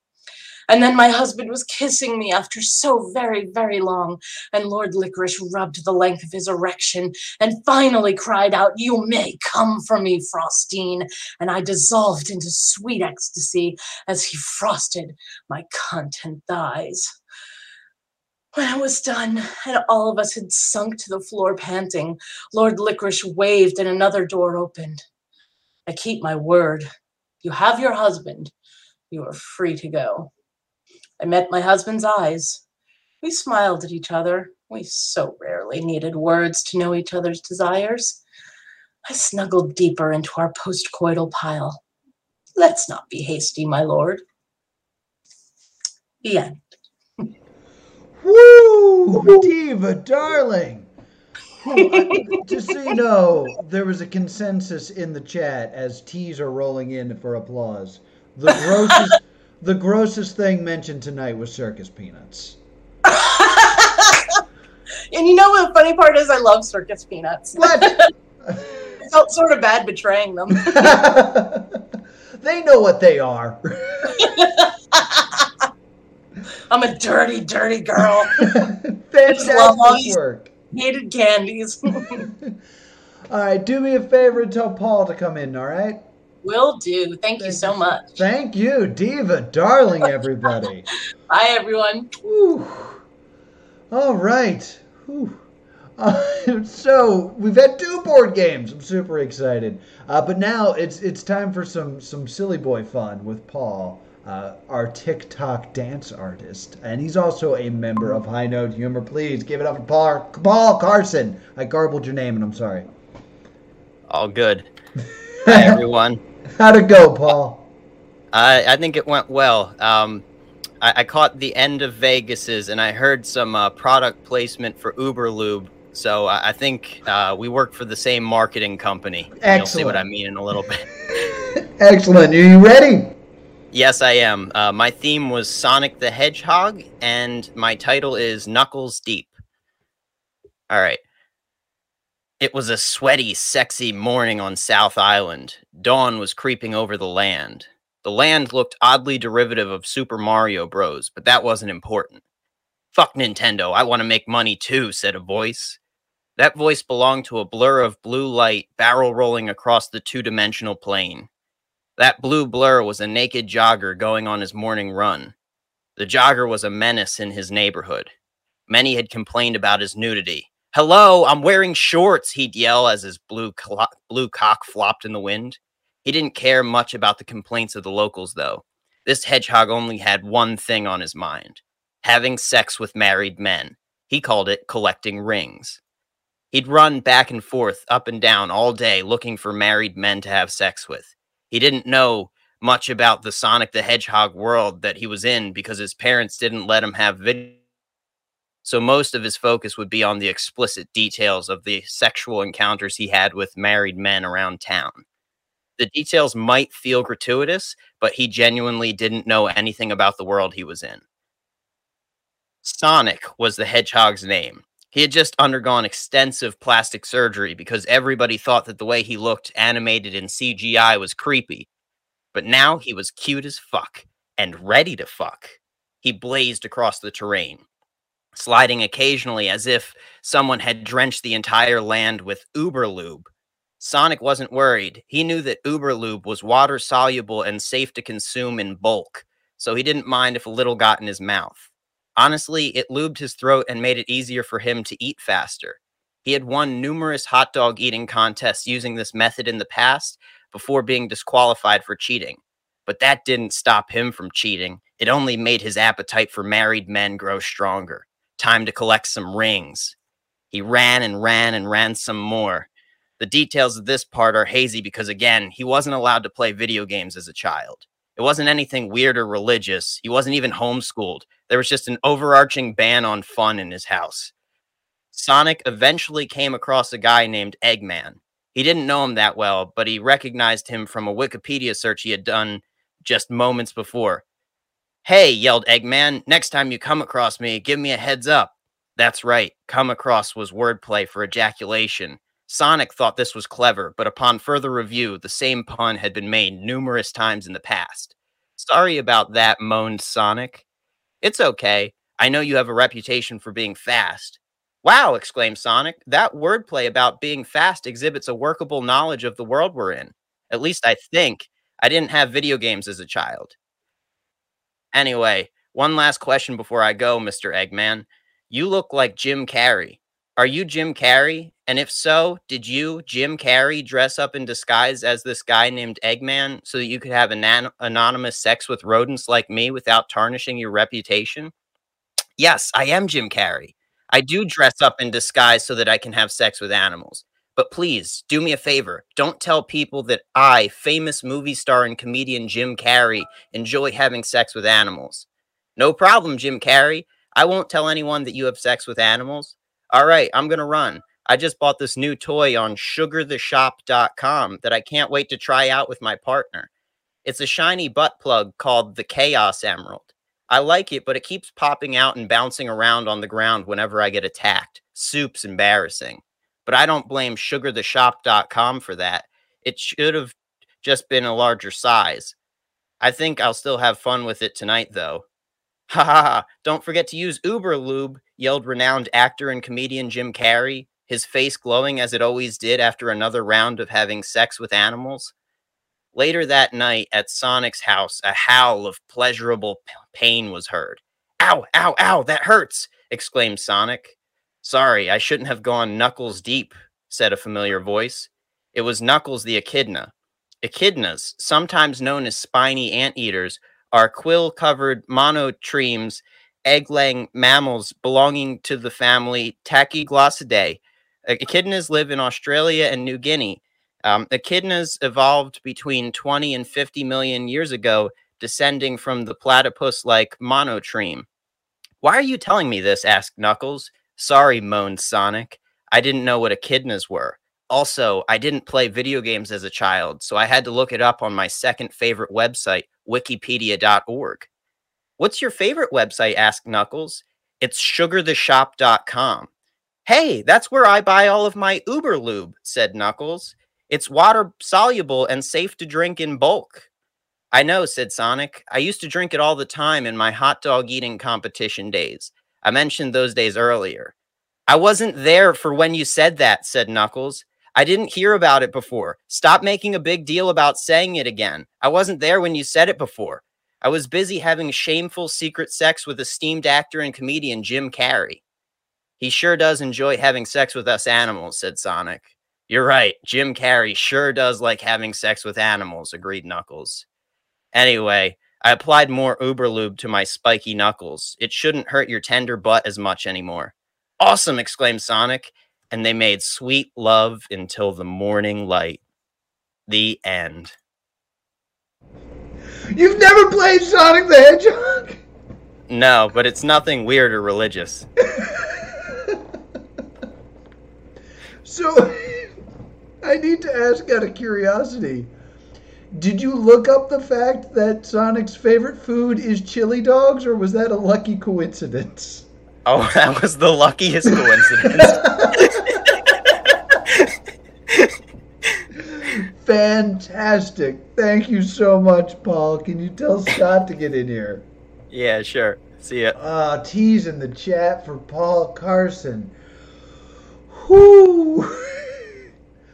And then my husband was kissing me after so very, very long, and Lord Licorice rubbed the length of his erection and finally cried out, You may come for me, Frostine. And I dissolved into sweet ecstasy as he frosted my cunt and thighs. When I was done, and all of us had sunk to the floor panting, Lord Licorice waved and another door opened. I keep my word. You have your husband. You are free to go. I met my husband's eyes. We smiled at each other. We so rarely needed words to know each other's desires. I snuggled deeper into our postcoital pile. Let's not be hasty, my lord. The end. Woo! Diva, darling! Just so you know, there was a consensus in the chat as teas are rolling in for applause. The grossest, the grossest thing mentioned tonight was circus peanuts. and you know what the funny part is? I love circus peanuts. What? I felt sort of bad betraying them. they know what they are. I'm a dirty, dirty girl. Fantastic love work. Hated candies. All right, do me a favor and tell Paul to come in, all right? Will do. Thank you so much. Thank you, Diva, darling, everybody. Bye, everyone. Whew. All right. Whew. Uh, so we've had two board games. I'm super excited. Uh, but now it's it's time for some some silly boy fun with Paul, uh, our TikTok dance artist, and he's also a member of High Note Humor. Please give it up for Paul Paul Carson. I garbled your name, and I'm sorry. All good. Hi, everyone. How'd it go, Paul? I, I think it went well. Um, I, I caught the end of Vegas's, and I heard some uh, product placement for Uberlube. So I, I think uh, we work for the same marketing company. And You'll see what I mean in a little bit. Excellent. Are you ready? Yes, I am. Uh, my theme was Sonic the Hedgehog, and my title is Knuckles Deep. All right. It was a sweaty, sexy morning on South Island. Dawn was creeping over the land. The land looked oddly derivative of Super Mario Bros., but that wasn't important. Fuck Nintendo, I want to make money too, said a voice. That voice belonged to a blur of blue light barrel rolling across the two dimensional plane. That blue blur was a naked jogger going on his morning run. The jogger was a menace in his neighborhood. Many had complained about his nudity. Hello, I'm wearing shorts, he'd yell as his blue, clo- blue cock flopped in the wind. He didn't care much about the complaints of the locals, though. This hedgehog only had one thing on his mind having sex with married men. He called it collecting rings. He'd run back and forth, up and down all day looking for married men to have sex with. He didn't know much about the Sonic the Hedgehog world that he was in because his parents didn't let him have video. So most of his focus would be on the explicit details of the sexual encounters he had with married men around town. The details might feel gratuitous, but he genuinely didn't know anything about the world he was in. Sonic was the hedgehog's name. He had just undergone extensive plastic surgery because everybody thought that the way he looked animated in CGI was creepy. But now he was cute as fuck and ready to fuck. He blazed across the terrain, sliding occasionally as if someone had drenched the entire land with Uberlube. Sonic wasn't worried. He knew that Uberlube was water soluble and safe to consume in bulk, so he didn't mind if a little got in his mouth. Honestly, it lubed his throat and made it easier for him to eat faster. He had won numerous hot dog eating contests using this method in the past before being disqualified for cheating. But that didn't stop him from cheating. It only made his appetite for married men grow stronger. Time to collect some rings. He ran and ran and ran some more. The details of this part are hazy because, again, he wasn't allowed to play video games as a child. It wasn't anything weird or religious. He wasn't even homeschooled. There was just an overarching ban on fun in his house. Sonic eventually came across a guy named Eggman. He didn't know him that well, but he recognized him from a Wikipedia search he had done just moments before. Hey, yelled Eggman, next time you come across me, give me a heads up. That's right, come across was wordplay for ejaculation. Sonic thought this was clever, but upon further review, the same pun had been made numerous times in the past. Sorry about that, moaned Sonic. It's okay. I know you have a reputation for being fast. Wow, exclaimed Sonic. That wordplay about being fast exhibits a workable knowledge of the world we're in. At least I think. I didn't have video games as a child. Anyway, one last question before I go, Mr. Eggman. You look like Jim Carrey. Are you Jim Carrey? And if so, did you, Jim Carrey, dress up in disguise as this guy named Eggman so that you could have an- anonymous sex with rodents like me without tarnishing your reputation? Yes, I am Jim Carrey. I do dress up in disguise so that I can have sex with animals. But please do me a favor. Don't tell people that I, famous movie star and comedian Jim Carrey, enjoy having sex with animals. No problem, Jim Carrey. I won't tell anyone that you have sex with animals. All right, I'm going to run. I just bought this new toy on sugartheshop.com that I can't wait to try out with my partner. It's a shiny butt plug called the Chaos Emerald. I like it, but it keeps popping out and bouncing around on the ground whenever I get attacked. Soup's embarrassing. But I don't blame sugartheshop.com for that. It should have just been a larger size. I think I'll still have fun with it tonight, though. Ha ha ha! Don't forget to use Uberlube, yelled renowned actor and comedian Jim Carrey, his face glowing as it always did after another round of having sex with animals. Later that night at Sonic's house, a howl of pleasurable pain was heard. Ow, ow, ow, that hurts! exclaimed Sonic. Sorry, I shouldn't have gone knuckles deep, said a familiar voice. It was Knuckles the echidna. Echidnas, sometimes known as spiny anteaters, are quill covered monotremes, egg laying mammals belonging to the family Tachyglossidae. Echidnas live in Australia and New Guinea. Um, echidnas evolved between 20 and 50 million years ago, descending from the platypus like monotreme. Why are you telling me this? asked Knuckles. Sorry, moaned Sonic. I didn't know what echidnas were. Also, I didn't play video games as a child, so I had to look it up on my second favorite website, wikipedia.org. What's your favorite website? asked Knuckles. It's sugartheshop.com. Hey, that's where I buy all of my Uberlube, said Knuckles. It's water soluble and safe to drink in bulk. I know, said Sonic. I used to drink it all the time in my hot dog eating competition days. I mentioned those days earlier. I wasn't there for when you said that, said Knuckles. I didn't hear about it before. Stop making a big deal about saying it again. I wasn't there when you said it before. I was busy having shameful secret sex with esteemed actor and comedian Jim Carrey. He sure does enjoy having sex with us animals, said Sonic. You're right. Jim Carrey sure does like having sex with animals, agreed Knuckles. Anyway, I applied more Uberlube to my spiky knuckles. It shouldn't hurt your tender butt as much anymore. Awesome, exclaimed Sonic, and they made sweet love until the morning light. The end. You've never played Sonic the Hedgehog? No, but it's nothing weird or religious. so, I need to ask out of curiosity. Did you look up the fact that Sonic's favorite food is chili dogs, or was that a lucky coincidence? Oh, that was the luckiest coincidence. Fantastic. Thank you so much, Paul. Can you tell Scott to get in here? yeah, sure. See ya. Uh, tease in the chat for Paul Carson. Whoo!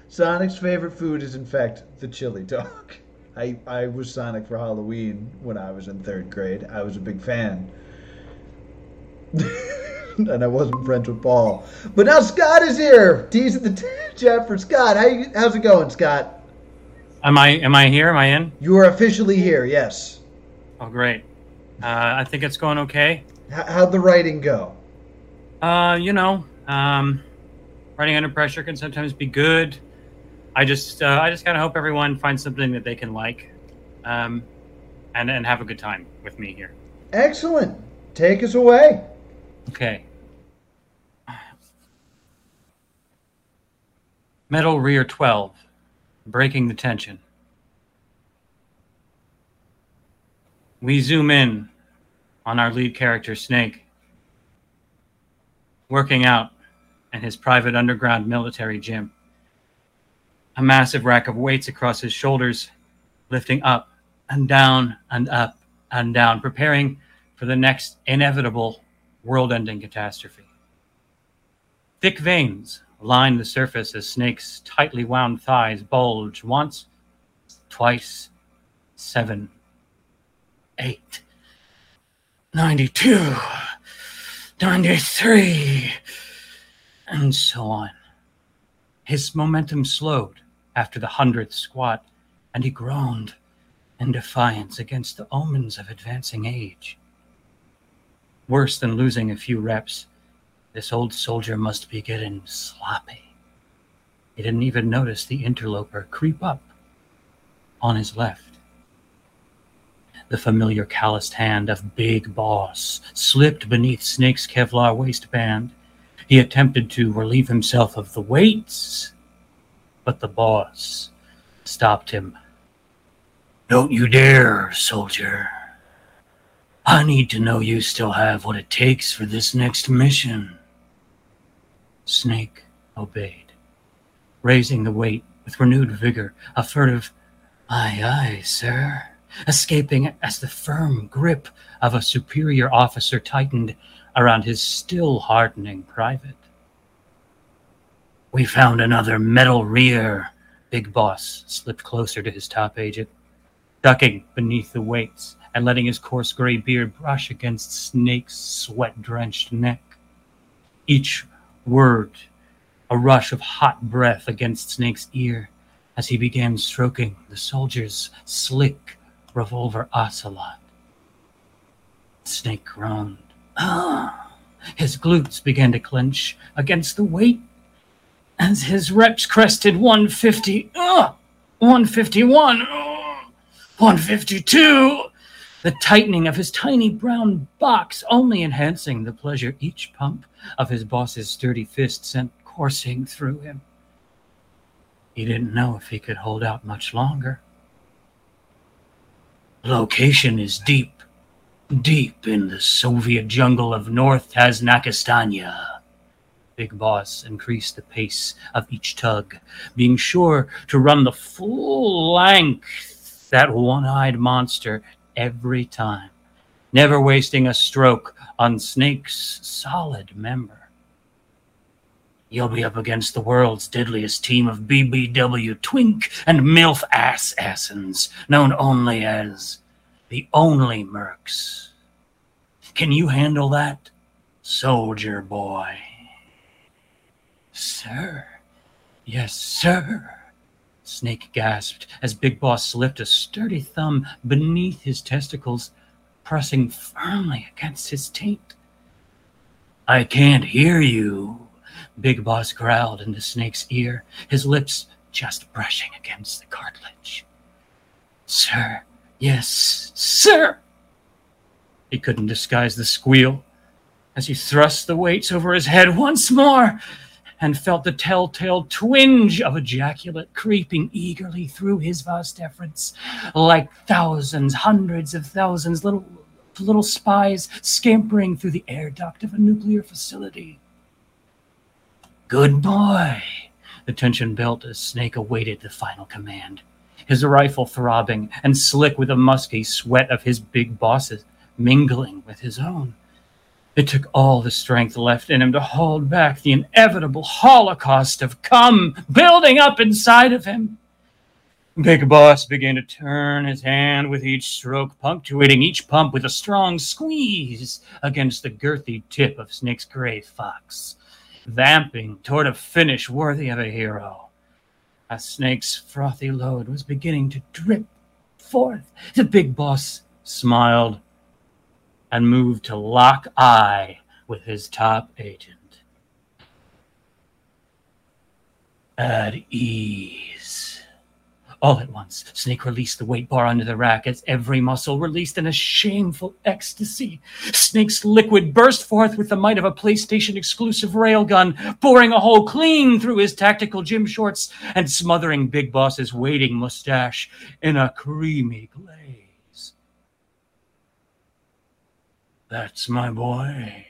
Sonic's favorite food is, in fact, the chili dog. I, I was Sonic for Halloween when I was in third grade. I was a big fan. and I wasn't friends with Paul. But now Scott is here. Tease in the t- chat for Scott. How you, how's it going, Scott? Am I am I here? Am I in? You are officially here, yes. Oh, great. Uh, I think it's going okay. H- how'd the writing go? Uh, you know, um, writing under pressure can sometimes be good. I just uh, I just kind of hope everyone finds something that they can like, um, and and have a good time with me here. Excellent. Take us away. Okay. Metal Rear 12, breaking the tension. We zoom in on our lead character, Snake, working out in his private underground military gym. A massive rack of weights across his shoulders, lifting up and down and up and down, preparing for the next inevitable world ending catastrophe. Thick veins line the surface as Snake's tightly wound thighs bulge once, twice, seven, eight, 92, 93, and so on. His momentum slowed after the hundredth squat, and he groaned in defiance against the omens of advancing age. Worse than losing a few reps, this old soldier must be getting sloppy. He didn't even notice the interloper creep up on his left. The familiar calloused hand of Big Boss slipped beneath Snake's Kevlar waistband. He attempted to relieve himself of the weights, but the boss stopped him. Don't you dare, soldier. I need to know you still have what it takes for this next mission. Snake obeyed, raising the weight with renewed vigor, a furtive, aye, aye, sir, escaping as the firm grip of a superior officer tightened around his still hardening private. We found another metal rear. Big Boss slipped closer to his top agent, ducking beneath the weights and letting his coarse gray beard brush against Snake's sweat drenched neck. Each word a rush of hot breath against Snake's ear as he began stroking the soldier's slick revolver ocelot. Snake groaned. Ah! His glutes began to clench against the weight as his reps crested 150. Ah! 151. Ah! 152. The tightening of his tiny brown box only enhancing the pleasure each pump of his boss's sturdy fist sent coursing through him. He didn't know if he could hold out much longer. Location is deep, deep in the Soviet jungle of North Taznakistania. Big Boss increased the pace of each tug, being sure to run the full length that one-eyed monster every time, never wasting a stroke on Snake's solid member. You'll be up against the world's deadliest team of BBW twink and MILF ass assins, known only as the Only Mercs. Can you handle that, soldier boy? Sir. Yes, sir. Snake gasped as Big Boss slipped a sturdy thumb beneath his testicles, pressing firmly against his taint. I can't hear you, Big Boss growled into Snake's ear, his lips just brushing against the cartilage. Sir, yes, sir! He couldn't disguise the squeal as he thrust the weights over his head once more and felt the telltale twinge of ejaculate creeping eagerly through his vas deferens, like thousands, hundreds of thousands, little little spies scampering through the air duct of a nuclear facility. Good boy. The tension built as Snake awaited the final command. His rifle throbbing and slick with the musky sweat of his big bosses mingling with his own. It took all the strength left in him to hold back the inevitable holocaust of cum building up inside of him. Big Boss began to turn his hand with each stroke, punctuating each pump with a strong squeeze against the girthy tip of Snake's gray fox, vamping toward a finish worthy of a hero. As Snake's frothy load was beginning to drip forth, the Big Boss smiled and moved to lock eye with his top agent. At ease. All at once, Snake released the weight bar under the rack as every muscle released in a shameful ecstasy. Snake's liquid burst forth with the might of a PlayStation exclusive railgun, boring a hole clean through his tactical gym shorts and smothering Big Boss's waiting mustache in a creamy glaze. That's my boy.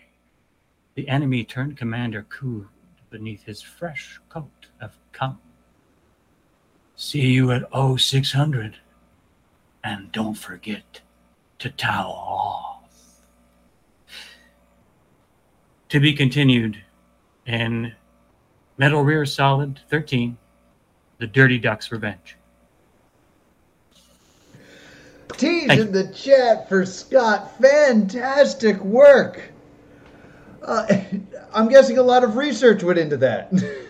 The enemy turned Commander cooed beneath his fresh coat of cum. See you at 0600. And don't forget to towel off. To be continued in Metal Rear Solid 13, The Dirty Duck's Revenge. Tease Thank in the chat for Scott. Fantastic work. Uh, I'm guessing a lot of research went into that.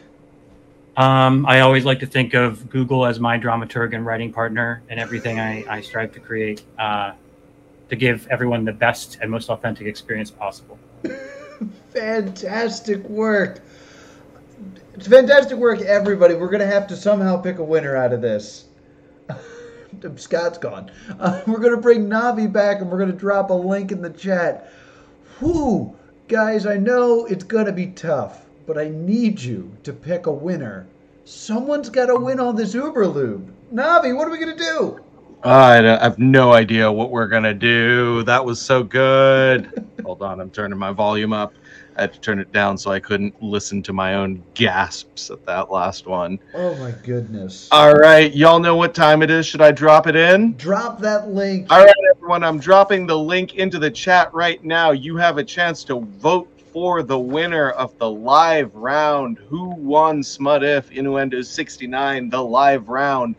Um, I always like to think of Google as my dramaturg and writing partner and everything I, I strive to create uh, to give everyone the best and most authentic experience possible. fantastic work. It's fantastic work, everybody. We're going to have to somehow pick a winner out of this. Scott's gone. Uh, we're going to bring Navi back and we're going to drop a link in the chat. Whew. Guys, I know it's going to be tough, but I need you to pick a winner. Someone's got to win on this Uberlube. Navi, what are we going to do? I uh, I have no idea what we're gonna do. That was so good. Hold on, I'm turning my volume up. I had to turn it down so I couldn't listen to my own gasps at that last one. Oh my goodness. All right, y'all know what time it is. Should I drop it in? Drop that link. All right, everyone, I'm dropping the link into the chat right now. You have a chance to vote for the winner of the live round. Who won Smut If Innuendo 69, the live round?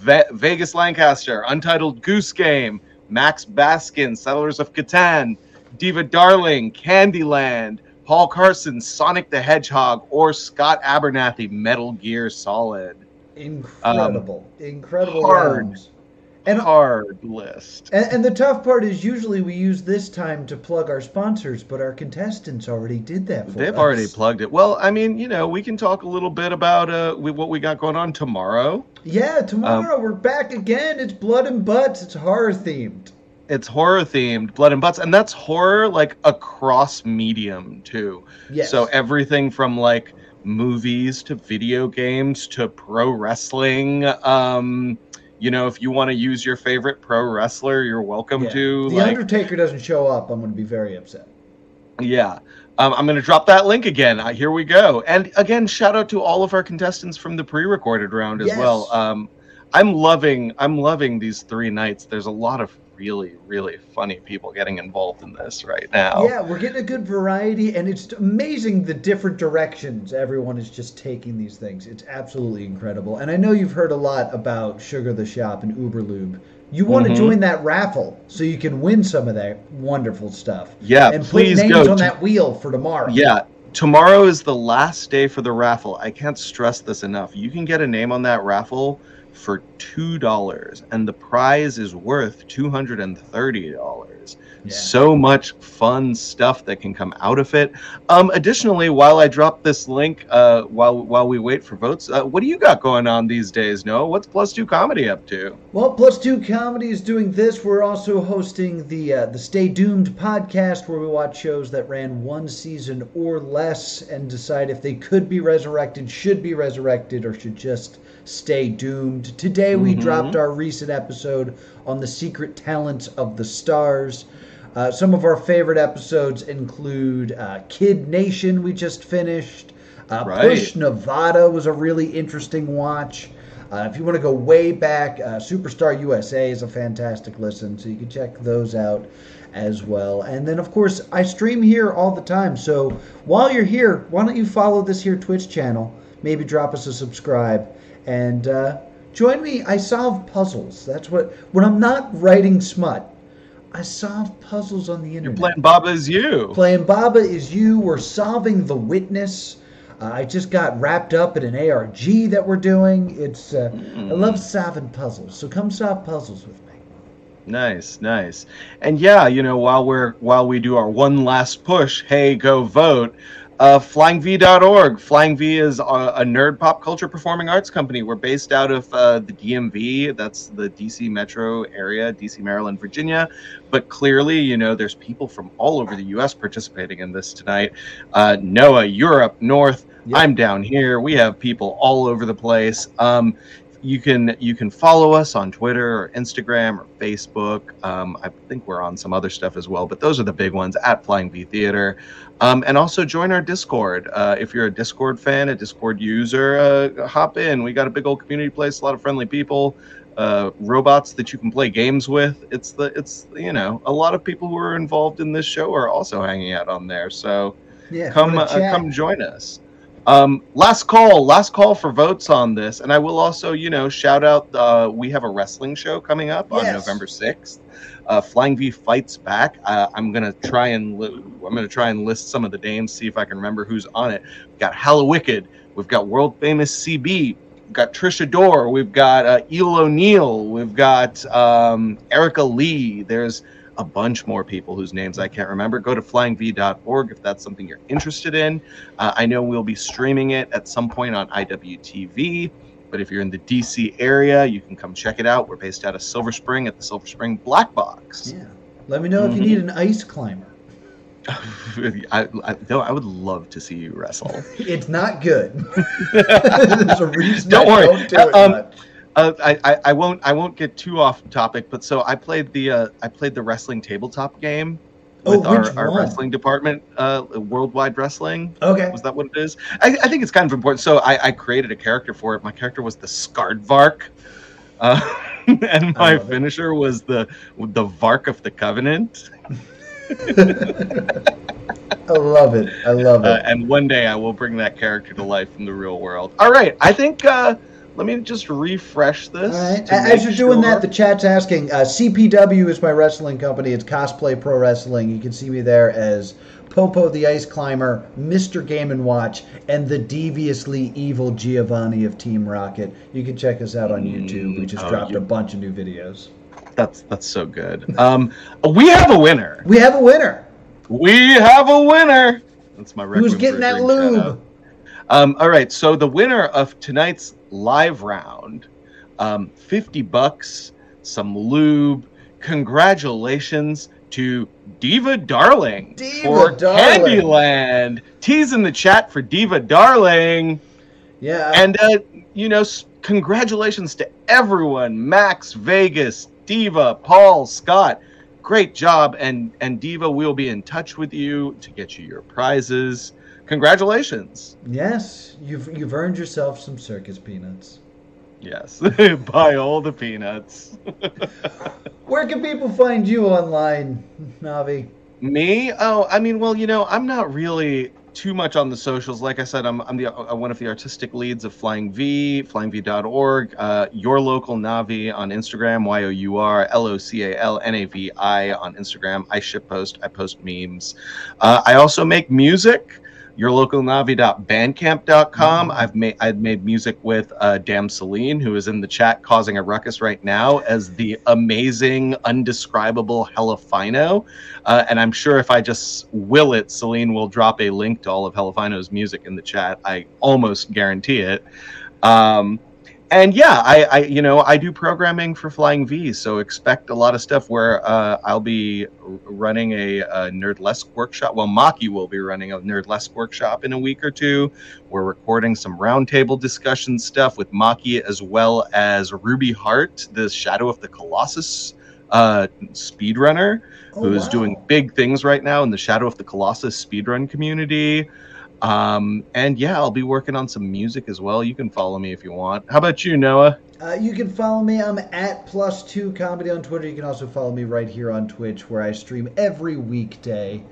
Ve- Vegas Lancaster, Untitled Goose Game, Max Baskin, Settlers of Catan, Diva Darling, Candyland, Paul Carson, Sonic the Hedgehog, or Scott Abernathy, Metal Gear Solid. Incredible. Um, Incredible hard. rounds. And, Hard list. and and the tough part is usually we use this time to plug our sponsors, but our contestants already did that for They've us. already plugged it. Well, I mean, you know, we can talk a little bit about uh, we, what we got going on tomorrow. Yeah, tomorrow Um, we're back again. It's blood and butts. It's horror themed. It's horror themed, blood and butts, and that's horror like across medium too. Yes. So everything from like movies to video games to pro wrestling. Um, you know, if you want to use your favorite pro wrestler, you're welcome Yeah. to. the like, Undertaker doesn't show up, I'm going to be very upset. Yeah. Um, I'm going to drop that link again. Uh, here we go. And again, shout out to all of our contestants from the pre recorded round as Yes. well. Um, I'm loving I'm loving these three nights. There's a lot of really really funny people getting involved in this right now. Yeah, we're getting a good variety, and it's amazing the different directions everyone is just taking these things. It's absolutely incredible. And I know you've heard a lot about Sugar the Shop and Uberlube. You want Mhm. to join that raffle so you can win some of that wonderful stuff. Yeah, and please put names go on to- that wheel for tomorrow. Yeah, tomorrow is the last day for the raffle. I can't stress this enough. You can get a name on that raffle for two dollars, and the prize is worth two hundred and thirty dollars. Yeah. So much fun stuff that can come out of it. Um, additionally, while I drop this link, uh, while while we wait for votes, uh, what do you got going on these days? Noah, what's Plus Two Comedy up to? Well, Plus Two Comedy is doing this. We're also hosting the uh, the Stay Doomed podcast, where we watch shows that ran one season or less and decide if they could be resurrected, should be resurrected, or should just stay doomed. Today, we Mhm. dropped our recent episode on the secret talents of the stars. Uh, some of our favorite episodes include uh, Kid Nation, we just finished. Uh, Right. Push Nevada was a really interesting watch. Uh, if you want to go way back, uh, Superstar USA is a fantastic listen, so you can check those out as well. And then, of course, I stream here all the time. So while you're here, why don't you follow this here Twitch channel? Maybe drop us a subscribe and uh, join me. I solve puzzles. That's what when I'm not writing smut, I solve puzzles on the You're internet. playing Baba is you. Playing Baba is you. We're solving the witness. Uh, I just got wrapped up in an ARG that we're doing. It's uh, I love solving puzzles. So come solve puzzles with me. Nice, nice. And yeah, you know, while we're while we do our one last push, hey, go vote. Uh, FlyingV.org. Flying V is a, a nerd pop culture performing arts company. We're based out of uh, the DMV. That's the DC metro area, DC, Maryland, Virginia. But clearly, you know, there's people from all over the U.S. participating in this tonight. Uh, Noah, Europe, North. Yep. I'm down here. We have people all over the place. Um, you can you can follow us on Twitter or Instagram or Facebook. Um, I think we're on some other stuff as well, but those are the big ones at Flying V Theater. Um, and also join our Discord. Uh, if you're a Discord fan, a Discord user, uh, hop in. We got a big old community place, a lot of friendly people, uh, robots that you can play games with. It's the it's you know a lot of people who are involved in this show are also hanging out on there. So Yeah, come uh, come join us um last call last call for votes on this and i will also you know shout out uh we have a wrestling show coming up on Yes. november 6th uh flying v fights back uh, i'm gonna try and li- i'm gonna try and list some of the names see if i can remember who's on it we've got Hella Wicked. we've got world famous cb we've got trisha Dore. we've got uh, eel o'neill we've got um erica lee there's a bunch more people whose names I can't remember. Go to flyingv.org if that's something you're interested in. Uh, I know we'll be streaming it at some point on IWTV, but if you're in the DC area, you can come check it out. We're based out of Silver Spring at the Silver Spring Black Box. Yeah. Let me know if you need an ice climber. I, I, though I would love to see you wrestle. It's not good. There's a reason Don't I worry. don't do it Um. Uh, I, I, I won't I won't get too off topic, but so I played the uh, I played the wrestling tabletop game Oh, with our, our wrestling department, uh, Worldwide Wrestling. Okay. Was that what it is? I, I think it's kind of important. So I, I created a character for it. My character was the Skardvark. Uh, and my love it. finisher was the the Vark of the Covenant. I love it. I love it. Uh, and one day I will bring that character to life in the real world. All right, I think. Uh, let me just refresh this. Right. As you're doing sure. that, the chat's asking. Uh, CPW is my wrestling company. It's Cosplay Pro Wrestling. You can see me there as Popo the Ice Climber, Mr. Game and Watch, and the deviously evil Giovanni of Team Rocket. You can check us out on YouTube. We just oh, dropped you- a bunch of new videos. that's that's so good. Um, we have a winner. We have a winner. We have a winner. That's my Who's getting that lube? Um, all right, so the winner of tonight's live round, um, 50 bucks, some lube. Congratulations to Diva Darling Diva for Darling. Candyland. Tease in the chat for Diva Darling. Yeah. And, uh, you know, congratulations to everyone Max, Vegas, Diva, Paul, Scott. Great job. And, and Diva, we'll be in touch with you to get you your prizes. Congratulations. yes, you've you've earned yourself some circus peanuts. Yes, buy all the peanuts. Where can people find you online, Navi? Me? Oh, I mean, well, you know, I'm not really too much on the socials. Like I said, I'm I'm the uh, one of the artistic leads of Flying V, flyingv.org, uh, your local Navi on Instagram, Y O U R L O C A L N A V I on Instagram. I ship post, I post memes. Uh, I also make music. yourlocalnavi.bandcamp.com. I've made I've made music with uh, Dam Celine, who is in the chat causing a ruckus right now as the amazing, undescribable Helafino. Uh, and I'm sure if I just will it, Celine will drop a link to all of Helafino's music in the chat. I almost guarantee it. Um, and yeah, I, I, you know I do programming for Flying V, so expect a lot of stuff where uh, I'll be running a, a Nerdlesque workshop. Well, Maki will be running a Nerdlesque workshop in a week or two. We're recording some roundtable discussion stuff with Maki as well as Ruby Hart, the Shadow of the Colossus uh, speedrunner, Oh, who is wow. doing big things right now in the Shadow of the Colossus speedrun community. Um, and yeah, I'll be working on some music as well. You can follow me if you want. How about you, Noah? Uh, you can follow me. I'm at plus two comedy on Twitter. You can also follow me right here on Twitch, where I stream every weekday.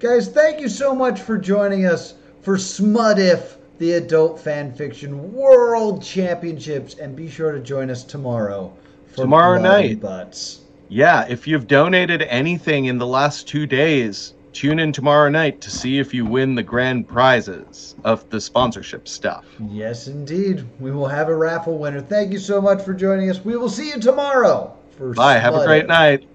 Guys, thank you so much for joining us for Smudif, the Adult Fan Fiction World Championships, and be sure to join us tomorrow for Tomorrow night. Butts. Yeah, if you've donated anything in the last two days, tune in tomorrow night to see if you win the grand prizes of the sponsorship stuff. Yes, indeed. We will have a raffle winner. Thank you so much for joining us. We will see you tomorrow. For Bye. Have a great night.